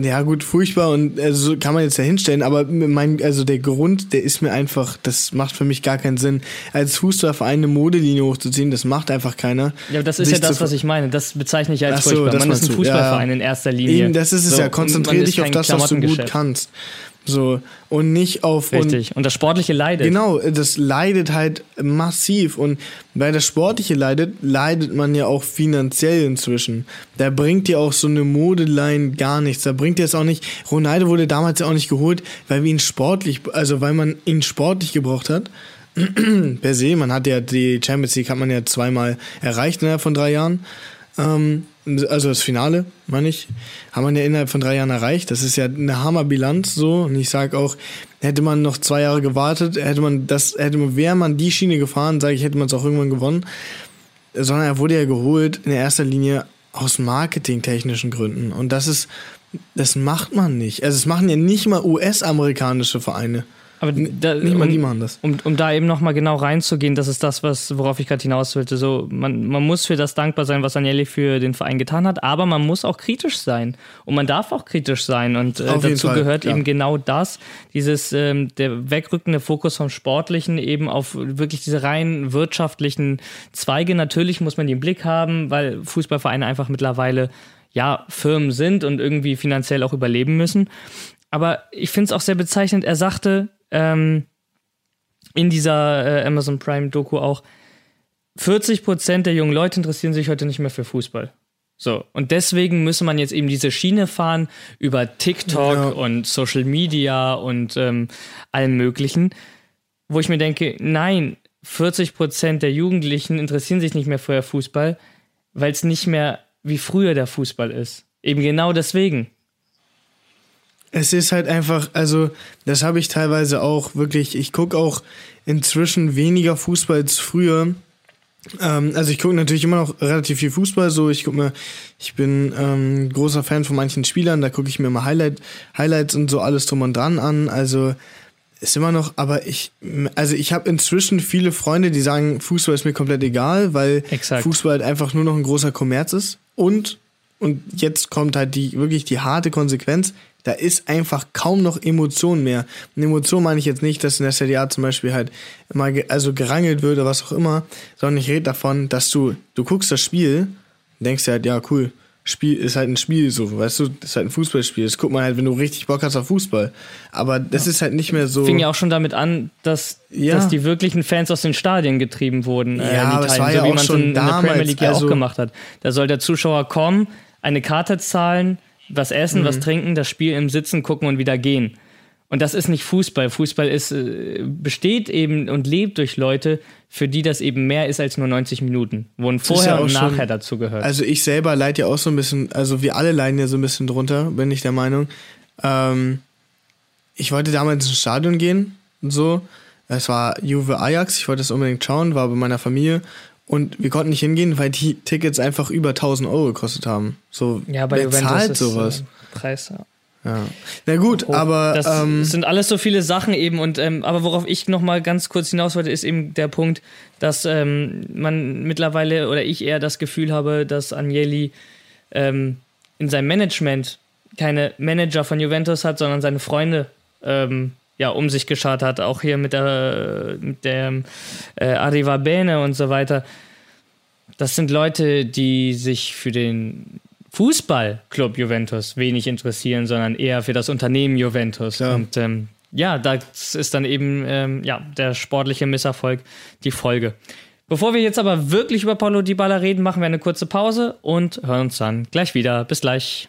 Ja, gut, furchtbar und also kann man jetzt ja hinstellen, aber mein, also der Grund, der ist mir einfach, das macht für mich gar keinen Sinn. Als Fußballverein eine Modelinie hochzuziehen, das macht einfach keiner. Ja, das ist ja das, was ich meine. Das bezeichne ich als so, furchtbar. Man ist ein Fußballverein ja, in erster Linie. Eben, das ist es so, ja. Konzentrier dich auf das, was du gut kannst. So, und nicht auf. Richtig. Und, und, das Sportliche leidet. Genau, das leidet halt massiv. Und weil das Sportliche leidet, leidet man ja auch finanziell inzwischen. Da bringt dir auch so eine Modeline gar nichts. Da bringt dir es auch nicht. Ronaldo wurde damals ja auch nicht geholt, weil wir ihn sportlich, also weil man ihn sportlich gebraucht hat. per se, man hat ja die Champions League hat man ja zweimal erreicht innerhalb von drei Jahren. Ähm, also das Finale, meine ich, haben wir ja innerhalb von drei Jahren erreicht. Das ist ja eine Hammerbilanz so. Und ich sage auch, hätte man noch zwei Jahre gewartet, hätte man das, hätte man, wäre man die Schiene gefahren, sage ich, hätte man es auch irgendwann gewonnen. Sondern er wurde ja geholt in erster Linie aus marketingtechnischen Gründen. Und das ist, das macht man nicht. Also es machen ja nicht mal US-amerikanische Vereine. Aber da, nicht mal um, die machen das. Um, um da eben nochmal genau reinzugehen, das ist das, was, worauf ich gerade hinaus wollte. So, man, man muss für das dankbar sein, was Agnelli für den Verein getan hat, aber man muss auch kritisch sein. Und man darf auch kritisch sein. Und äh, dazu Fall, gehört ja. eben genau das, dieses ähm, der wegrückende Fokus vom Sportlichen eben auf wirklich diese rein wirtschaftlichen Zweige. Natürlich muss man die im Blick haben, weil Fußballvereine einfach mittlerweile ja, Firmen sind und irgendwie finanziell auch überleben müssen. Aber ich finde es auch sehr bezeichnend. Er sagte, ähm, in dieser äh, Amazon Prime Doku auch, 40% der jungen Leute interessieren sich heute nicht mehr für Fußball. So, und deswegen müsse man jetzt eben diese Schiene fahren über TikTok ja. und Social Media und ähm, allem Möglichen, wo ich mir denke, nein, 40% der Jugendlichen interessieren sich nicht mehr für Fußball, weil es nicht mehr wie früher der Fußball ist. Eben genau deswegen. Es ist halt einfach, also das habe ich teilweise auch wirklich, ich gucke auch inzwischen weniger Fußball als früher. Ähm, also ich gucke natürlich immer noch relativ viel Fußball, so ich gucke mir, ich bin ähm, großer Fan von manchen Spielern, da gucke ich mir mal Highlight, Highlights und so alles drum und dran an. Also ist immer noch, aber ich, also ich habe inzwischen viele Freunde, die sagen, Fußball ist mir komplett egal, weil Exakt. Fußball halt einfach nur noch ein großer Kommerz ist. Und, und jetzt kommt halt die, wirklich die harte Konsequenz da ist einfach kaum noch Emotion mehr. Und Emotion meine ich jetzt nicht, dass in der Serie A zum Beispiel halt immer ge also gerangelt wird oder was auch immer, sondern ich rede davon, dass du, du guckst das Spiel denkst dir halt, ja, cool, Spiel ist halt ein Spiel so, weißt du, ist halt ein Fußballspiel. Das guckt man halt, wenn du richtig Bock hast auf Fußball. Aber das ja. ist halt nicht mehr so. Fing ja auch schon damit an, dass, ja. dass die wirklichen Fans aus den Stadien getrieben wurden. Äh, ja, in Italien, so ja wie man es in, in, der Premier League ja also auch gemacht hat. Da soll der Zuschauer kommen, eine Karte zahlen, was essen, mhm. was trinken, das Spiel im Sitzen gucken und wieder gehen. Und das ist nicht Fußball. Fußball ist, äh, besteht eben und lebt durch Leute, für die das eben mehr ist als nur 90 Minuten, wo ein Vorher ja und Nachher schon, dazu gehört. Also ich selber leide ja auch so ein bisschen, also wir alle leiden ja so ein bisschen drunter, bin ich der Meinung. Ähm, ich wollte damals ins Stadion gehen und so. Es war Juve Ajax, ich wollte es unbedingt schauen, war bei meiner Familie und wir konnten nicht hingehen, weil die Tickets einfach über 1000 Euro gekostet haben. So, ja, bei wer Juventus zahlt sowas? Äh, Preis, ja. Ja. Na gut, Hoch. aber das ähm, sind alles so viele Sachen eben und ähm, aber worauf ich noch mal ganz kurz hinaus wollte, ist eben der Punkt, dass ähm, man mittlerweile oder ich eher das Gefühl habe, dass Agnelli ähm, in seinem Management keine Manager von Juventus hat, sondern seine Freunde ähm, ja um sich geschaut hat, auch hier mit der mit der äh, Arriva Bene und so weiter. Das sind Leute, die sich für den Fußballclub Juventus wenig interessieren, sondern eher für das Unternehmen Juventus. Ja. Und ähm, ja, das ist dann eben ähm, ja, der sportliche Misserfolg die Folge. Bevor wir jetzt aber wirklich über Paulo Dybala reden, machen wir eine kurze Pause und hören uns dann gleich wieder. Bis gleich.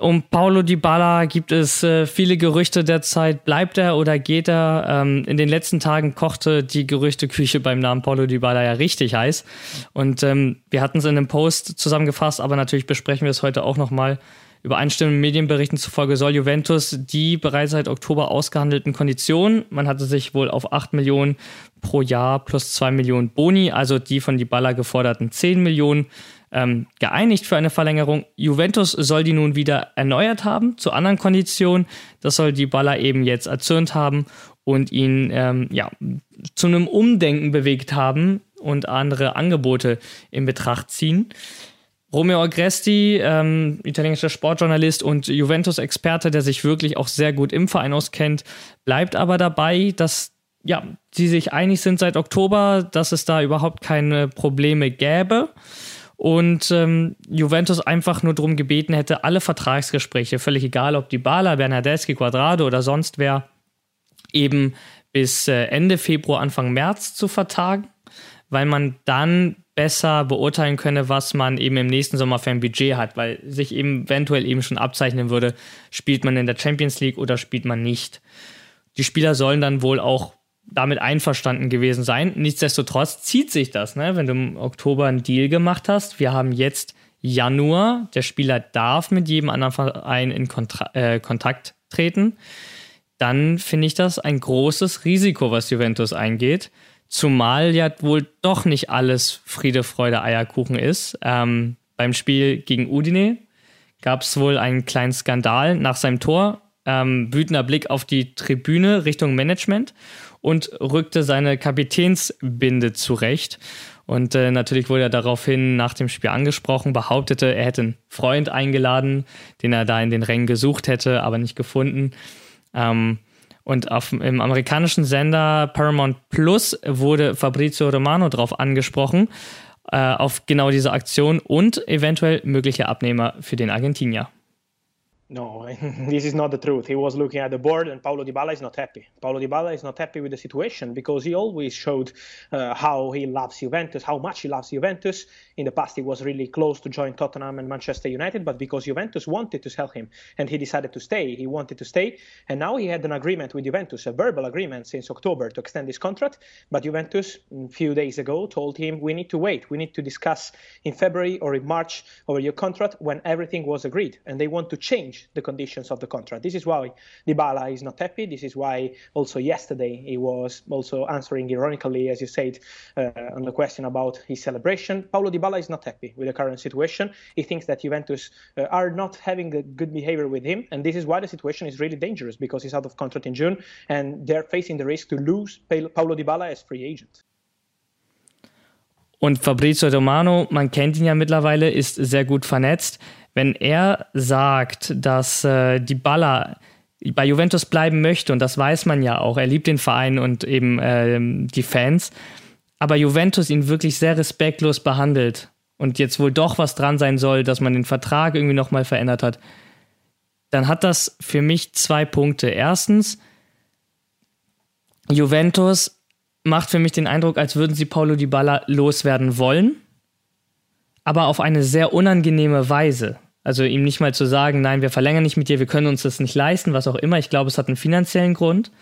um Paulo Dybala gibt es äh, viele Gerüchte derzeit. Bleibt er oder geht er? Ähm, in den letzten Tagen kochte die Gerüchteküche beim Namen Paulo Dybala ja richtig heiß. Und ähm, wir hatten es in einem Post zusammengefasst, aber natürlich besprechen wir es heute auch nochmal. Übereinstimmenden Medienberichten zufolge soll Juventus die bereits seit Oktober ausgehandelten Konditionen, man hatte sich wohl auf 8 Millionen pro Jahr plus 2 Millionen Boni, also die von Dybala geforderten 10 Millionen, ähm, geeinigt für eine Verlängerung. Juventus soll die nun wieder erneuert haben zu anderen Konditionen. Das soll Dybala eben jetzt erzürnt haben und ihn ähm, ja, zu einem Umdenken bewegt haben und andere Angebote in Betracht ziehen. Romeo Agresti, ähm, italienischer Sportjournalist und Juventus-Experte, der sich wirklich auch sehr gut im Verein auskennt, bleibt aber dabei, dass ja, sie sich einig sind seit Oktober, dass es da überhaupt keine Probleme gäbe und ähm, Juventus einfach nur darum gebeten hätte, alle Vertragsgespräche, völlig egal ob die Bala, Bernardeschi, Quadrado oder sonst wer, eben bis äh, Ende Februar, Anfang März zu vertagen, weil man dann besser beurteilen könne, was man eben im nächsten Sommer für ein Budget hat, weil sich eben eventuell eben schon abzeichnen würde, spielt man in der Champions League oder spielt man nicht. Die Spieler sollen dann wohl auch damit einverstanden gewesen sein. Nichtsdestotrotz zieht sich das, ne? wenn du im Oktober einen Deal gemacht hast. Wir haben jetzt Januar, der Spieler darf mit jedem anderen Verein in Kontra äh, Kontakt treten. Dann finde ich das ein großes Risiko, was Juventus eingeht. Zumal ja wohl doch nicht alles Friede, Freude, Eierkuchen ist. Ähm, beim Spiel gegen Udine gab es wohl einen kleinen Skandal nach seinem Tor. Ähm, wütender Blick auf die Tribüne Richtung Management und rückte seine Kapitänsbinde zurecht. Und äh, natürlich wurde er daraufhin nach dem Spiel angesprochen, behauptete, er hätte einen Freund eingeladen, den er da in den Rängen gesucht hätte, aber nicht gefunden. Ähm, und auf, im amerikanischen Sender Paramount Plus wurde Fabrizio Romano darauf angesprochen, äh, auf genau diese Aktion und eventuell mögliche Abnehmer für den Argentinier. No, this is not the truth. He was looking at the board, and Paulo Dybala is not happy. Paulo Dybala is not happy with the situation because he always showed uh, how he loves Juventus, how much he loves Juventus. In the past, he was really close to join Tottenham and Manchester United, but because Juventus wanted to sell him and he decided to stay, he wanted to stay. And now he had an agreement with Juventus, a verbal agreement since October to extend his contract. But Juventus, a few days ago, told him, We need to wait. We need to discuss in February or in March over your contract when everything was agreed. And they want to change the conditions of the contract. This is why Dybala is not happy. This is why also yesterday he was also answering ironically, as you said, uh, on the question about his celebration. Paulo Dybala is not happy with the current situation. He thinks that Juventus uh, are not having a good behavior with him, and this is why the situation is really dangerous because he's out of contract in June, and they're facing the risk to lose Paulo Dybala as free agent. Und Fabrizio Romano, man kennt ihn ja mittlerweile, ist sehr gut vernetzt. Wenn er sagt, dass äh, die Baller bei Juventus bleiben möchte, und das weiß man ja auch, er liebt den Verein und eben äh, die Fans, aber Juventus ihn wirklich sehr respektlos behandelt und jetzt wohl doch was dran sein soll, dass man den Vertrag irgendwie nochmal verändert hat, dann hat das für mich zwei Punkte. Erstens, Juventus macht für mich den Eindruck, als würden sie Paulo Dybala loswerden wollen, aber auf eine sehr unangenehme Weise. Also ihm nicht mal zu sagen, nein, wir verlängern nicht mit dir, wir können uns das nicht leisten, was auch immer. Ich glaube, es hat einen finanziellen Grund,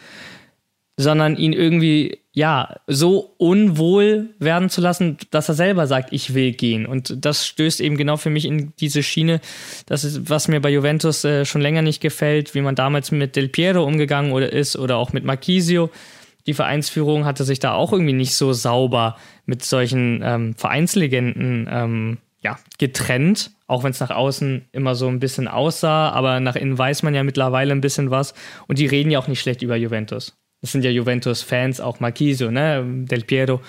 sondern ihn irgendwie, ja, so unwohl werden zu lassen, dass er selber sagt, ich will gehen. Und das stößt eben genau für mich in diese Schiene, das ist, was mir bei Juventus äh, schon länger nicht gefällt, wie man damals mit Del Piero umgegangen oder ist oder auch mit Marquisio die Vereinsführung hatte sich da auch irgendwie nicht so sauber mit solchen ähm, Vereinslegenden ähm, ja, getrennt, auch wenn es nach außen immer so ein bisschen aussah, aber nach innen weiß man ja mittlerweile ein bisschen was und die reden ja auch nicht schlecht über Juventus. Das sind ja Juventus-Fans, auch Marquisio, ne, Del Piero.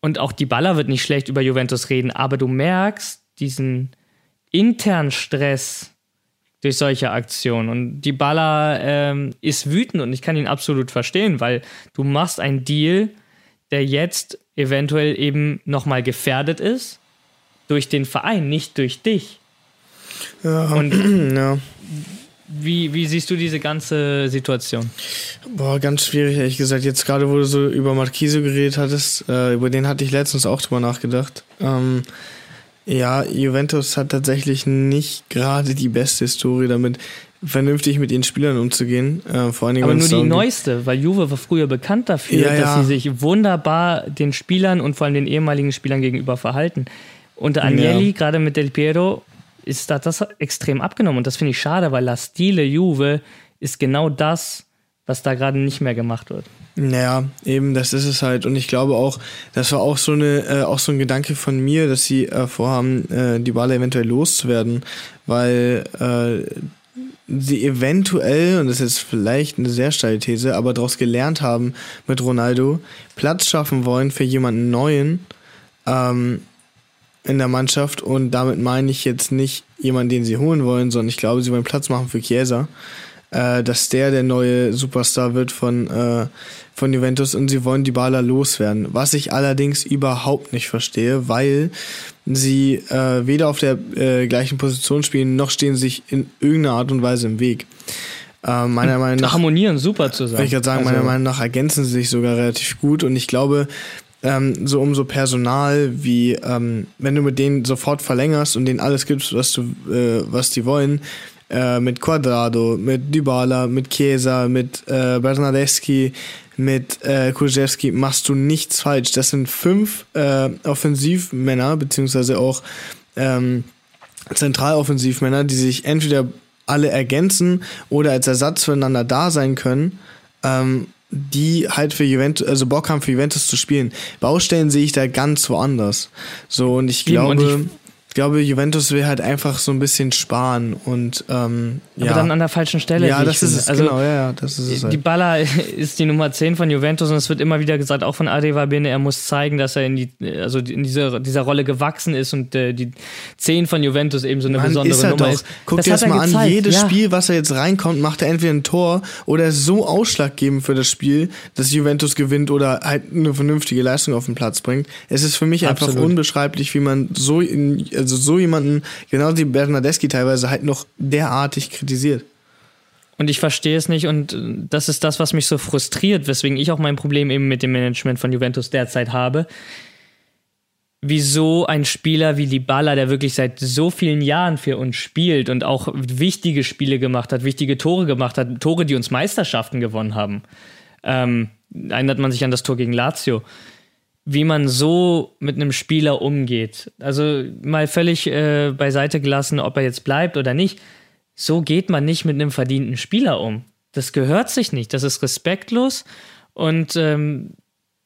Und auch die Baller wird nicht schlecht über Juventus reden, aber du merkst diesen internen Stress, durch solche Aktionen. Und die Baller ähm, ist wütend und ich kann ihn absolut verstehen, weil du machst einen Deal, der jetzt eventuell eben nochmal gefährdet ist durch den Verein, nicht durch dich. Ja, und ja. Wie, wie siehst du diese ganze Situation? Boah, ganz schwierig, ehrlich gesagt. Jetzt gerade, wo du so über Marquise geredet hattest, äh, über den hatte ich letztens auch drüber nachgedacht. Ähm, ja, Juventus hat tatsächlich nicht gerade die beste Historie damit, vernünftig mit ihren Spielern umzugehen. Äh, vor allen Dingen Aber nur die neueste, weil Juve war früher bekannt dafür, Ja, dass ja. sie sich wunderbar den Spielern und vor allem den ehemaligen Spielern gegenüber verhalten. Unter Agnelli, Ja. gerade mit Del Piero, ist da das extrem abgenommen. Und das finde ich schade, weil La Stile Juve ist genau das, was da gerade nicht mehr gemacht wird. Naja, eben, das ist es halt. Und ich glaube auch, das war auch so eine, äh, auch so ein Gedanke von mir, dass sie äh, vorhaben, äh, die Ball eventuell loszuwerden, weil äh, sie eventuell, und das ist jetzt vielleicht eine sehr steile These, aber daraus gelernt haben mit Ronaldo, Platz schaffen wollen für jemanden Neuen ähm, in der Mannschaft. Und damit meine ich jetzt nicht jemanden, den sie holen wollen, sondern ich glaube, sie wollen Platz machen für Chiesa äh, dass der der neue Superstar wird von, äh, von Juventus und sie wollen die Baller loswerden. Was ich allerdings überhaupt nicht verstehe, weil sie äh, weder auf der äh, gleichen Position spielen, noch stehen sich in irgendeiner Art und Weise im Weg. Äh, meiner Meinung nach Harmonieren super zusammen. ich würde sagen, Also- meiner Meinung nach ergänzen sie sich sogar relativ gut und ich glaube, ähm, so umso Personal wie, ähm, wenn du mit denen sofort verlängerst und denen alles gibst, was du, äh, was die wollen, äh, mit Quadrado, mit Dybala, mit Chiesa, mit äh, Bernardeschi, mit äh, Kurzewski machst du nichts falsch. Das sind fünf äh, Offensivmänner, beziehungsweise auch ähm, Zentraloffensivmänner, die sich entweder alle ergänzen oder als Ersatz füreinander da sein können, ähm, die halt für Juventus, also Bock haben für Juventus zu spielen. Baustellen sehe ich da ganz woanders. So, und ich Eben, glaube, und ich- glaube, Juventus will halt einfach so ein bisschen sparen und ähm, Aber ja. dann an der falschen Stelle. ja, das ist finde. es, Also, genau, ja, ja, das ist es Die halt. Baller ist die Nummer 10 von Juventus und es wird immer wieder gesagt, auch von Adeva Bene, er muss zeigen, dass er in, die, also in dieser, dieser Rolle gewachsen ist und äh, die 10 von Juventus eben so eine Mann, besondere ist er Nummer doch. ist. Guck Das dir das mal an, jedes ja. Spiel, was er jetzt reinkommt, macht er entweder ein Tor oder ist so ausschlaggebend für das Spiel, dass Juventus gewinnt oder halt eine vernünftige Leistung auf den Platz bringt. Es ist für mich einfach Absolut. unbeschreiblich, wie man so, in, also so jemanden, genau wie Bernardeschi teilweise, halt noch derartig kritisiert. Und ich verstehe es nicht und äh, das ist das, was mich so frustriert, weswegen ich auch mein Problem eben mit dem Management von Juventus derzeit habe. Wieso ein Spieler wie Dybala, der wirklich seit so vielen Jahren für uns spielt und auch wichtige Spiele gemacht hat, wichtige Tore gemacht hat, Tore, die uns Meisterschaften gewonnen haben, ähm, erinnert man sich an das Tor gegen Lazio, wie man so mit einem Spieler umgeht. Also mal völlig äh, beiseite gelassen, ob er jetzt bleibt oder nicht so geht man nicht mit einem verdienten Spieler um. Das gehört sich nicht. Das ist respektlos. Und ähm,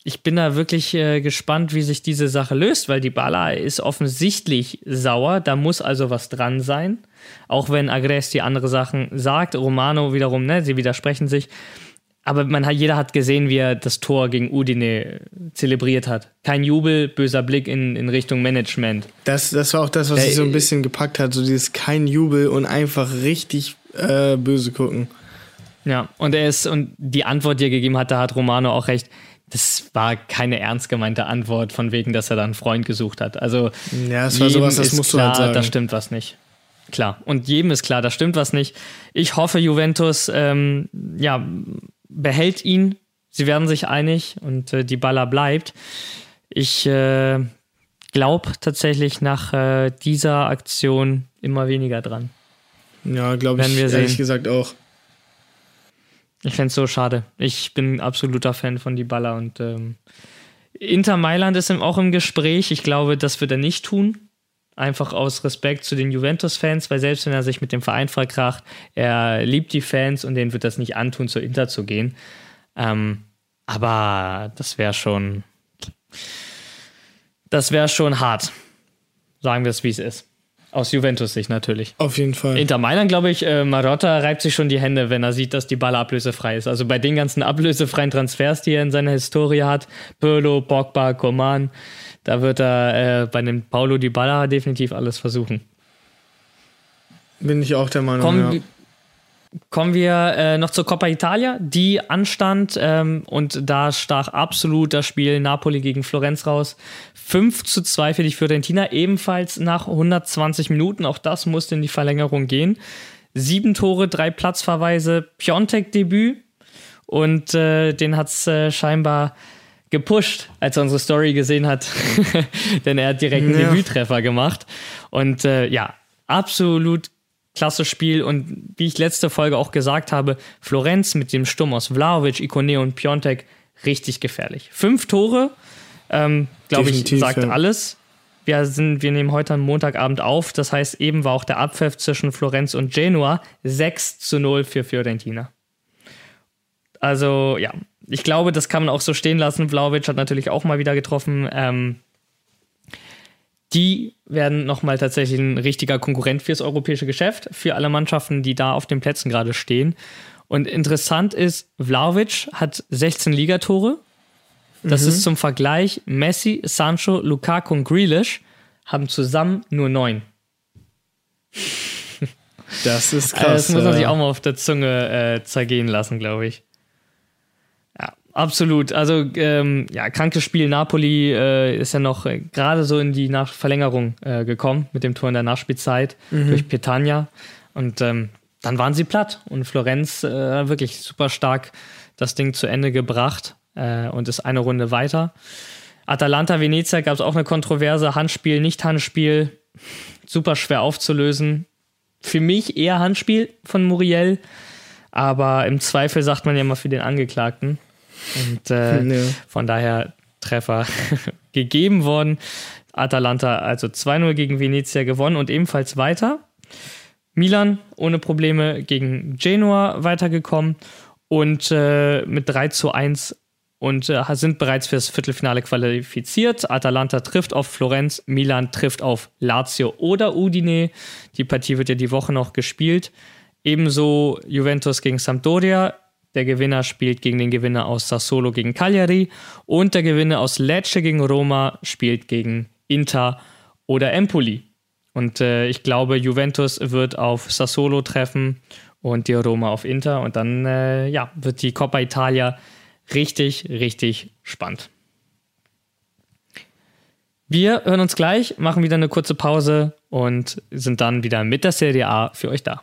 ich bin da wirklich äh, gespannt, wie sich diese Sache löst, weil die Bala ist offensichtlich sauer. Da muss also was dran sein. Auch wenn Agresti andere Sachen sagt. Romano wiederum, ne, sie widersprechen sich. Aber man hat, jeder hat gesehen, wie er das Tor gegen Udine zelebriert hat. Kein Jubel, böser Blick in, in Richtung Management. Das, das war auch das, was äh, sich so ein bisschen gepackt hat. So dieses kein Jubel und einfach richtig äh, böse gucken. Ja, und er ist, und die Antwort, die er gegeben hat, da hat Romano auch recht. Das war keine ernst gemeinte Antwort, von wegen, dass er da einen Freund gesucht hat. Also, ja, es war sowas, das musst klar, du halt sagen. Da stimmt was nicht. Klar. Und jedem ist klar, da stimmt was nicht. Ich hoffe, Juventus, ähm, ja, behält ihn. Sie werden sich einig und äh, die Baller bleibt. Ich äh, glaube tatsächlich nach äh, dieser Aktion immer weniger dran. Ja, glaube ich wir ehrlich sehen. gesagt auch. Ich fände es so schade. Ich bin absoluter Fan von die Baller und ähm, Inter Mailand ist auch im Gespräch. Ich glaube, das wird er nicht tun. Einfach aus Respekt zu den Juventus-Fans, weil selbst wenn er sich mit dem Verein verkracht, er liebt die Fans und denen wird das nicht antun, zur Inter zu gehen. Ähm, aber das wäre schon. Das wäre schon hart. Sagen wir es, wie es ist. Aus Juventus-Sicht natürlich. Auf jeden Fall. Inter Mailand, glaube ich, äh, Marotta reibt sich schon die Hände, wenn er sieht, dass die Baller ablösefrei ist. Also bei den ganzen ablösefreien Transfers, die er in seiner Historie hat, Pirlo, Pogba, Coman, da wird er äh, bei dem Paulo Di Balla definitiv alles versuchen. Bin ich auch der Meinung, Kommen, ja. Kommen wir äh, noch zur Coppa Italia, die anstand ähm, und da stach absolut das Spiel Napoli gegen Florenz raus. 5 zu 2 für die Fiorentina, ebenfalls nach 120 Minuten. Auch das musste in die Verlängerung gehen. Sieben Tore, drei Platzverweise, Piontek-Debüt und äh, den hat es äh, scheinbar gepusht, als er unsere Story gesehen hat, denn er hat direkt einen Ja. Debüttreffer gemacht. Und äh, ja, absolut klasse Spiel. Und wie ich letzte Folge auch gesagt habe, Florenz mit dem Sturm aus Vlaovic, Ikone und Piontek richtig gefährlich. Fünf Tore, ähm, glaube ich, sagt ja. alles. Wir, sind, wir nehmen heute am Montagabend auf. Das heißt, eben war auch der Abpfiff zwischen Florenz und Genua 6 zu 0 für Fiorentina. Also, ja, ich glaube, das kann man auch so stehen lassen. Vlaovic hat natürlich auch mal wieder getroffen. Ähm, die werden nochmal tatsächlich ein richtiger Konkurrent fürs europäische Geschäft, für alle Mannschaften, die da auf den Plätzen gerade stehen. Und interessant ist, Vlaovic hat 16 Ligatore. Das ist zum Vergleich, Messi, Sancho, Lukaku und Grealish haben zusammen nur neun. Das ist Also krass. das muss man ja. sich auch mal auf der Zunge äh, zergehen lassen, glaube ich. Absolut. Also, ähm, ja, krankes Spiel. Napoli äh, ist ja noch äh, gerade so in die Nach Verlängerung äh, gekommen mit dem Tor in der Nachspielzeit durch Petagna. Und ähm, dann waren sie platt. Und Florenz äh, wirklich super stark das Ding zu Ende gebracht äh, und ist eine Runde weiter. Atalanta Venezia gab es auch eine Kontroverse. Handspiel, nicht Handspiel. Super schwer aufzulösen. Für mich eher Handspiel von Muriel. Aber im Zweifel sagt man ja mal für den Angeklagten. Und äh, Ja. von daher Treffer gegeben worden. Atalanta also 2-0 gegen Venezia gewonnen und ebenfalls weiter. Milan ohne Probleme gegen Genua weitergekommen und äh, mit 3 zu 1 und äh, sind bereits fürs Viertelfinale qualifiziert. Atalanta trifft auf Florenz, Milan trifft auf Lazio oder Udine. Die Partie wird ja die Woche noch gespielt. Ebenso Juventus gegen Sampdoria. Der Gewinner spielt gegen den Gewinner aus Sassuolo gegen Cagliari und der Gewinner aus Lecce gegen Roma spielt gegen Inter oder Empoli. Und äh, ich glaube, Juventus wird auf Sassuolo treffen und die Roma auf Inter. Und dann äh, ja, wird die Coppa Italia richtig, richtig spannend. Wir hören uns gleich, machen wieder eine kurze Pause und sind dann wieder mit der Serie A für euch da.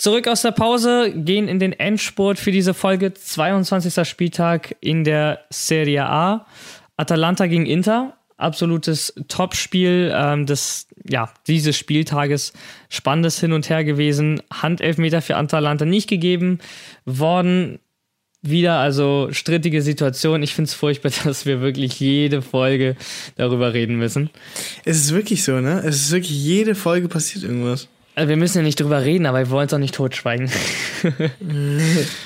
Zurück aus der Pause, gehen in den Endspurt für diese Folge. 22. Spieltag in der Serie A. Atalanta gegen Inter. Absolutes Topspiel ähm, des, ja, dieses Spieltages. Spannendes Hin und Her gewesen. Handelfmeter für Atalanta nicht gegeben worden wieder, also strittige Situation. Ich finde es furchtbar, dass wir wirklich jede Folge darüber reden müssen. Es ist wirklich so, ne? Es ist wirklich jede Folge passiert irgendwas. Also wir müssen ja nicht drüber reden, aber wir wollen es auch nicht totschweigen.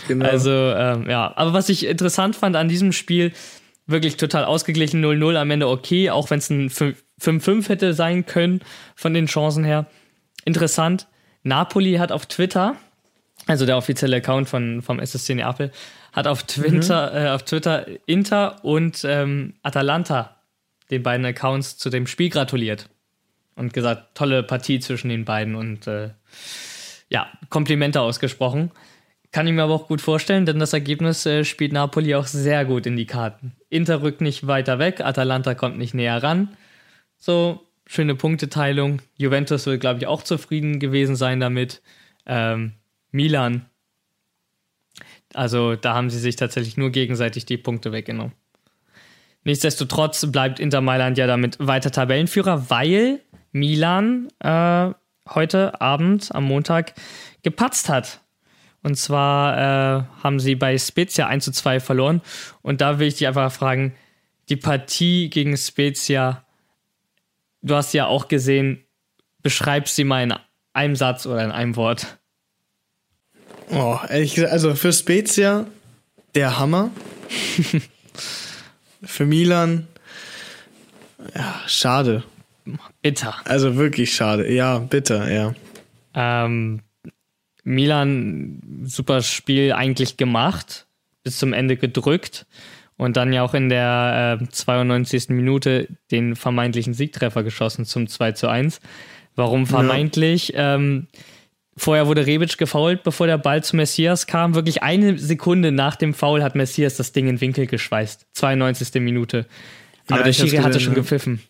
genau. Also, ähm, ja. Aber was ich interessant fand an diesem Spiel, wirklich total ausgeglichen, 0-0 am Ende okay, auch wenn es ein 5-5 hätte sein können von den Chancen her. Interessant. Napoli hat auf Twitter, also der offizielle Account von, vom SSC Neapel, hat auf Twitter, mhm. äh, auf Twitter Inter und ähm, Atalanta, den beiden Accounts, zu dem Spiel gratuliert. Und gesagt, tolle Partie zwischen den beiden und äh, ja, Komplimente ausgesprochen. Kann ich mir aber auch gut vorstellen, denn das Ergebnis äh, spielt Napoli auch sehr gut in die Karten. Inter rückt nicht weiter weg, Atalanta kommt nicht näher ran. So, schöne Punkteteilung. Juventus wird, glaube ich, auch zufrieden gewesen sein damit. Ähm, Milan also da haben sie sich tatsächlich nur gegenseitig die Punkte weggenommen. Nichtsdestotrotz bleibt Inter Mailand ja damit weiter Tabellenführer, weil Milan äh, heute Abend am Montag gepatzt hat. Und zwar äh, haben sie bei Spezia 1 zu 2 verloren. Und da will ich dich einfach fragen, die Partie gegen Spezia, du hast ja auch gesehen, beschreib sie mal in einem Satz oder in einem Wort. Oh, ehrlich gesagt, also für Spezia der Hammer. für Milan, ja, schade. Bitter. Also wirklich schade. Ja, bitter, ja. Ähm, Milan, super Spiel eigentlich gemacht, bis zum Ende gedrückt und dann ja auch in der äh, 92. Minute den vermeintlichen Siegtreffer geschossen zum 2 zu 1. Warum vermeintlich? Ja. Ähm, Vorher wurde Rebic gefault, bevor der Ball zu Messias kam. Wirklich eine Sekunde nach dem Foul hat Messias das Ding in Winkel geschweißt. 92. Minute. Aber ja, der Schiri hatte schon gepfiffen.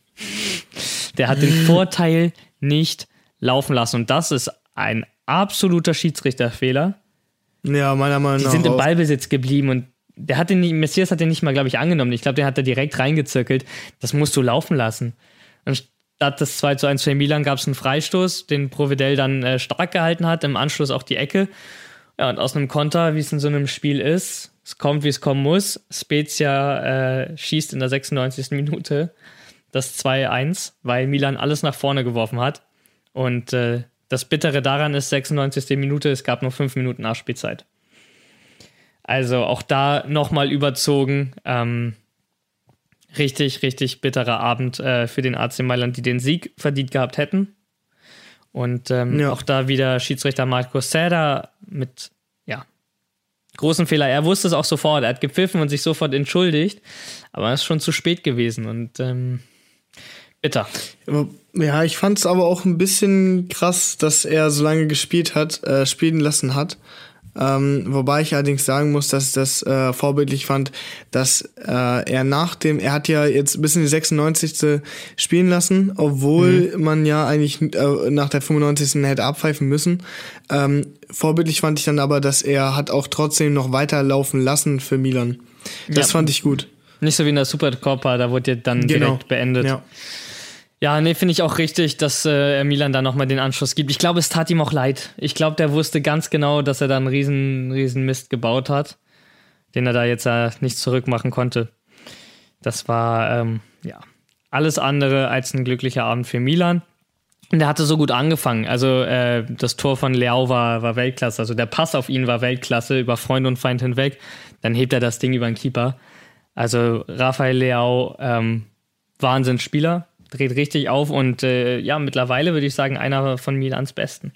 Der hat den Vorteil nicht laufen lassen. Und das ist ein absoluter Schiedsrichterfehler. Ja, meiner Meinung nach. Die sind im Ballbesitz geblieben und der hat den nicht, Messias hat den nicht mal, glaube ich, angenommen. Ich glaube, der hat da direkt reingezirkelt. Das musst du laufen lassen. Und Statt des 2 zu 1 für Milan gab es einen Freistoß, den Providel dann äh, stark gehalten hat, im Anschluss auch die Ecke. Ja, und aus einem Konter, wie es in so einem Spiel ist, es kommt, wie es kommen muss. Spezia äh, schießt in der 96. Minute das 2-1, weil Milan alles nach vorne geworfen hat. Und äh, das Bittere daran ist, 96. Minute, es gab nur 5 Minuten Nachspielzeit. Also auch da nochmal überzogen. Ähm, richtig, richtig bitterer Abend äh, für den AC Mailand, die den Sieg verdient gehabt hätten. Und ähm, ja. auch da wieder Schiedsrichter Marco Serra mit, ja, großen Fehler. Er wusste es auch sofort. Er hat gepfiffen und sich sofort entschuldigt. Aber es ist schon zu spät gewesen und ähm, bitter. Ja, ich fand es aber auch ein bisschen krass, dass er so lange gespielt hat, äh, spielen lassen hat. Ähm, wobei ich allerdings sagen muss, dass ich das äh, vorbildlich fand, dass äh, er nach dem, er hat ja jetzt bis in die 96. spielen lassen, obwohl mhm. man ja eigentlich äh, nach der 95. hätte abpfeifen müssen. Ähm, vorbildlich fand ich dann aber, dass er hat auch trotzdem noch weiterlaufen lassen für Milan. Das ja. fand ich gut. Nicht so wie in der Supercoppa, da wurde ja dann genau. direkt beendet. Ja. Ja, nee, finde ich auch richtig, dass äh, Milan da nochmal den Anschluss gibt. Ich glaube, es tat ihm auch leid. Ich glaube, der wusste ganz genau, dass er da einen riesen, riesen Mist gebaut hat, den er da jetzt äh, nicht zurückmachen konnte. Das war, ähm, ja, alles andere als ein glücklicher Abend für Milan. Und er hatte so gut angefangen. Also äh, das Tor von Leao war, war Weltklasse. Also der Pass auf ihn war Weltklasse, über Freund und Feind hinweg. Dann hebt er das Ding über den Keeper. Also Rafael Leao, ähm, Wahnsinnsspieler dreht richtig auf und äh, ja, mittlerweile würde ich sagen, einer von Milans besten.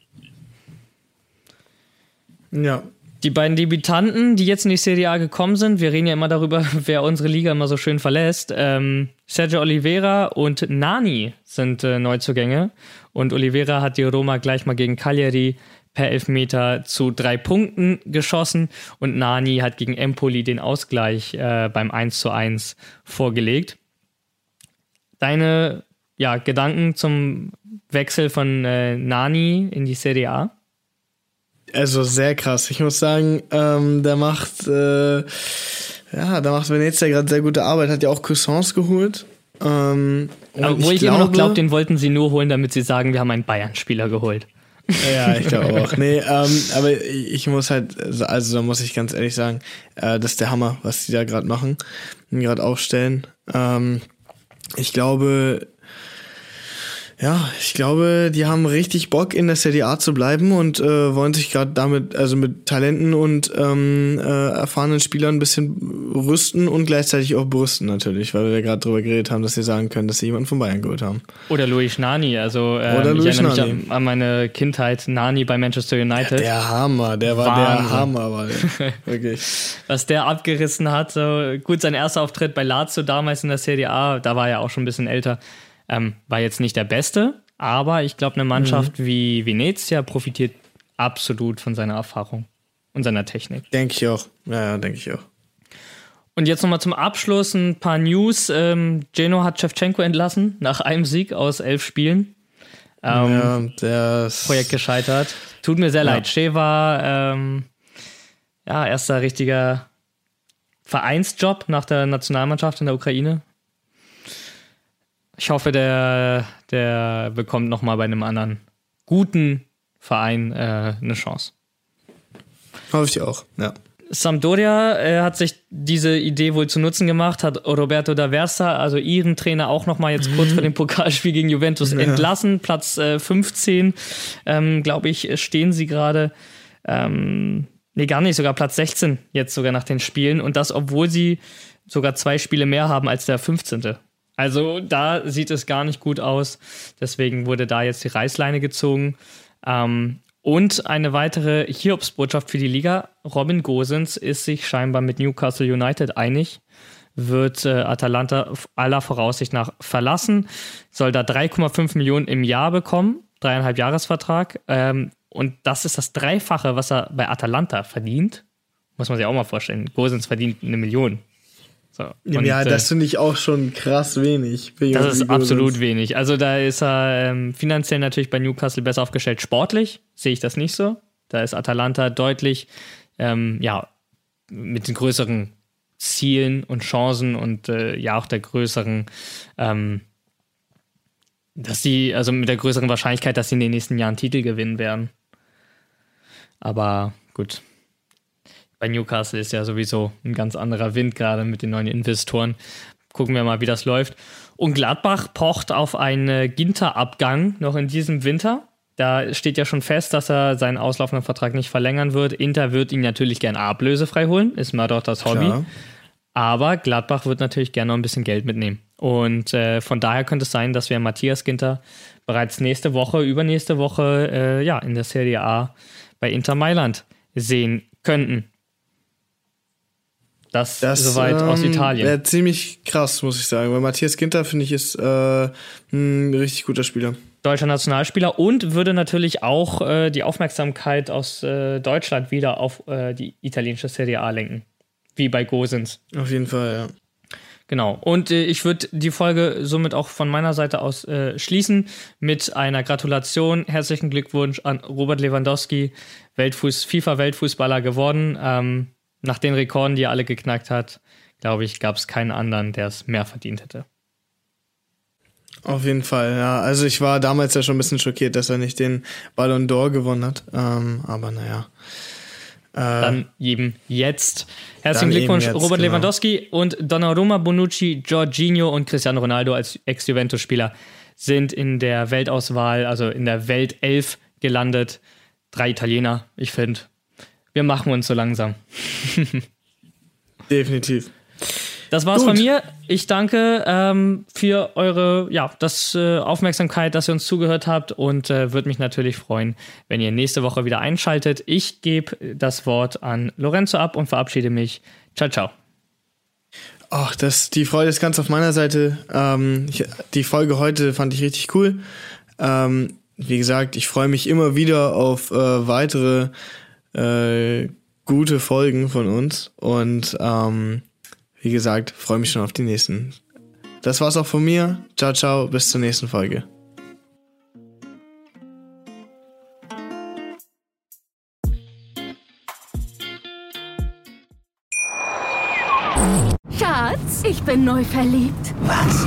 Ja. Die beiden Debütanten, die jetzt in die Serie A gekommen sind, wir reden ja immer darüber, wer unsere Liga immer so schön verlässt. Ähm, Sergio Oliveira und Nani sind äh, Neuzugänge. Und Oliveira hat die Roma gleich mal gegen Cagliari per Elfmeter zu drei Punkten geschossen und Nani hat gegen Empoli den Ausgleich äh, beim 1 zu 1 vorgelegt. Deine ja, Gedanken zum Wechsel von äh, Nani in die Serie A? Also sehr krass. Ich muss sagen, ähm, der macht, äh, ja, da macht Venezia gerade sehr gute Arbeit. Hat ja auch Cousins geholt. Ähm, Aber wo ich, ich immer noch glaube, den wollten sie nur holen, damit sie sagen, wir haben einen Bayern-Spieler geholt. Ja, ich glaube auch. Nee, ähm, aber ich muss halt, also da muss ich ganz ehrlich sagen, äh, das ist der Hammer, was die da gerade machen und gerade aufstellen. Ähm, ich glaube, ja, ich glaube, die haben richtig Bock in der Serie A zu bleiben und äh, wollen sich gerade damit, also mit Talenten und ähm, äh, erfahrenen Spielern ein bisschen rüsten und gleichzeitig auch brüsten natürlich, weil wir gerade drüber geredet haben, dass sie sagen können, dass sie jemanden von Bayern geholt haben. Oder Luis Nani, also äh, Oder Luis ich erinnere Nani. mich an, an, meine Kindheit, Nani bei Manchester United. Ja, der Hammer, der war Wahnsinn. der Hammer, war der. wirklich. Was der abgerissen hat, so gut, sein erster Auftritt bei Lazio damals in der Serie A, da war er auch schon ein bisschen älter ähm, war jetzt nicht der beste, aber ich glaube, eine Mannschaft mhm. wie Venezia profitiert absolut von seiner Erfahrung und seiner Technik. Denke ich auch. Ja, denke ich auch. Und jetzt nochmal zum Abschluss ein paar News. Ähm, Geno hat Shevchenko entlassen nach einem Sieg aus elf Spielen. Ähm, ja, das Projekt gescheitert. Tut mir sehr ja. leid. Sheva, ähm, ja, erster richtiger Vereinsjob nach der Nationalmannschaft in der Ukraine. Ich hoffe, der, der bekommt nochmal bei einem anderen guten Verein äh, eine Chance. Hoffe ich auch, ja. Sampdoria äh, hat sich diese Idee wohl zu Nutzen gemacht, hat Roberto da Versa, also ihren Trainer, auch nochmal jetzt kurz vor dem Pokalspiel gegen Juventus ja. entlassen. Platz äh, 15, ähm, glaube ich, stehen sie gerade. Ähm, nee, gar nicht, sogar Platz 16 jetzt sogar nach den Spielen. Und das, obwohl sie sogar zwei Spiele mehr haben als der 15. Also da sieht es gar nicht gut aus. Deswegen wurde da jetzt die Reißleine gezogen. Ähm, und eine weitere Hiobsbotschaft für die Liga. Robin Gosens ist sich scheinbar mit Newcastle United einig, wird äh, Atalanta aller Voraussicht nach verlassen, soll da 3,5 Millionen im Jahr bekommen, dreieinhalb Jahresvertrag. Ähm, und das ist das Dreifache, was er bei Atalanta verdient. Muss man sich auch mal vorstellen. Gosens verdient eine Million so. Und, ja, das äh, finde ich auch schon krass wenig. Das ist absolut wenig. Also da ist er ähm, finanziell natürlich bei Newcastle besser aufgestellt. Sportlich sehe ich das nicht so. Da ist Atalanta deutlich, ähm, ja, mit den größeren Zielen und Chancen und äh, ja auch der größeren, ähm, dass sie, also mit der größeren Wahrscheinlichkeit, dass sie in den nächsten Jahren Titel gewinnen werden. Aber gut, bei Newcastle ist ja sowieso ein ganz anderer Wind, gerade mit den neuen Investoren. Gucken wir mal, wie das läuft. Und Gladbach pocht auf einen Ginter-Abgang noch in diesem Winter. Da steht ja schon fest, dass er seinen auslaufenden Vertrag nicht verlängern wird. Inter wird ihn natürlich gern ablösefrei holen, ist mal doch das Hobby. Klar. Aber Gladbach wird natürlich gerne noch ein bisschen Geld mitnehmen. Und äh, von daher könnte es sein, dass wir Matthias Ginter bereits nächste Woche, übernächste Woche, äh, ja, in der Serie A bei Inter Mailand sehen könnten. Das, das soweit ähm, aus Italien. Wäre ziemlich krass, muss ich sagen. Weil Matthias Ginter, finde ich, ist äh, ein richtig guter Spieler. Deutscher Nationalspieler und würde natürlich auch äh, die Aufmerksamkeit aus äh, Deutschland wieder auf äh, die italienische Serie A lenken. Wie bei Gosens. Auf jeden Fall, ja. Genau. Und äh, ich würde die Folge somit auch von meiner Seite aus äh, schließen mit einer Gratulation. Herzlichen Glückwunsch an Robert Lewandowski, Weltfuß, FIFA-Weltfußballer geworden. Ähm, nach den Rekorden, die er alle geknackt hat, glaube ich, gab es keinen anderen, der es mehr verdient hätte. Auf jeden Fall, ja. Also ich war damals ja schon ein bisschen schockiert, dass er nicht den Ballon d'Or gewonnen hat. Ähm, aber naja. Äh, dann jedem jetzt. Herzlichen Glückwunsch, jetzt, Robert genau. Lewandowski und Donnarumma, Bonucci, Jorginho und Cristiano Ronaldo als Ex-Juventus-Spieler sind in der Weltauswahl, also in der Weltelf gelandet. Drei Italiener, ich finde, wir machen uns so langsam. Definitiv. Das war's Gut. von mir. Ich danke ähm, für eure ja, das, äh, Aufmerksamkeit, dass ihr uns zugehört habt und äh, würde mich natürlich freuen, wenn ihr nächste Woche wieder einschaltet. Ich gebe das Wort an Lorenzo ab und verabschiede mich. Ciao, ciao. Ach, das, die Freude ist ganz auf meiner Seite. Ähm, ich, die Folge heute fand ich richtig cool. Ähm, wie gesagt, ich freue mich immer wieder auf äh, weitere äh, gute Folgen von uns. Und ähm, wie gesagt, freue mich schon auf die nächsten. Das war's auch von mir. Ciao, ciao, bis zur nächsten Folge. Schatz, ich bin neu verliebt. Was?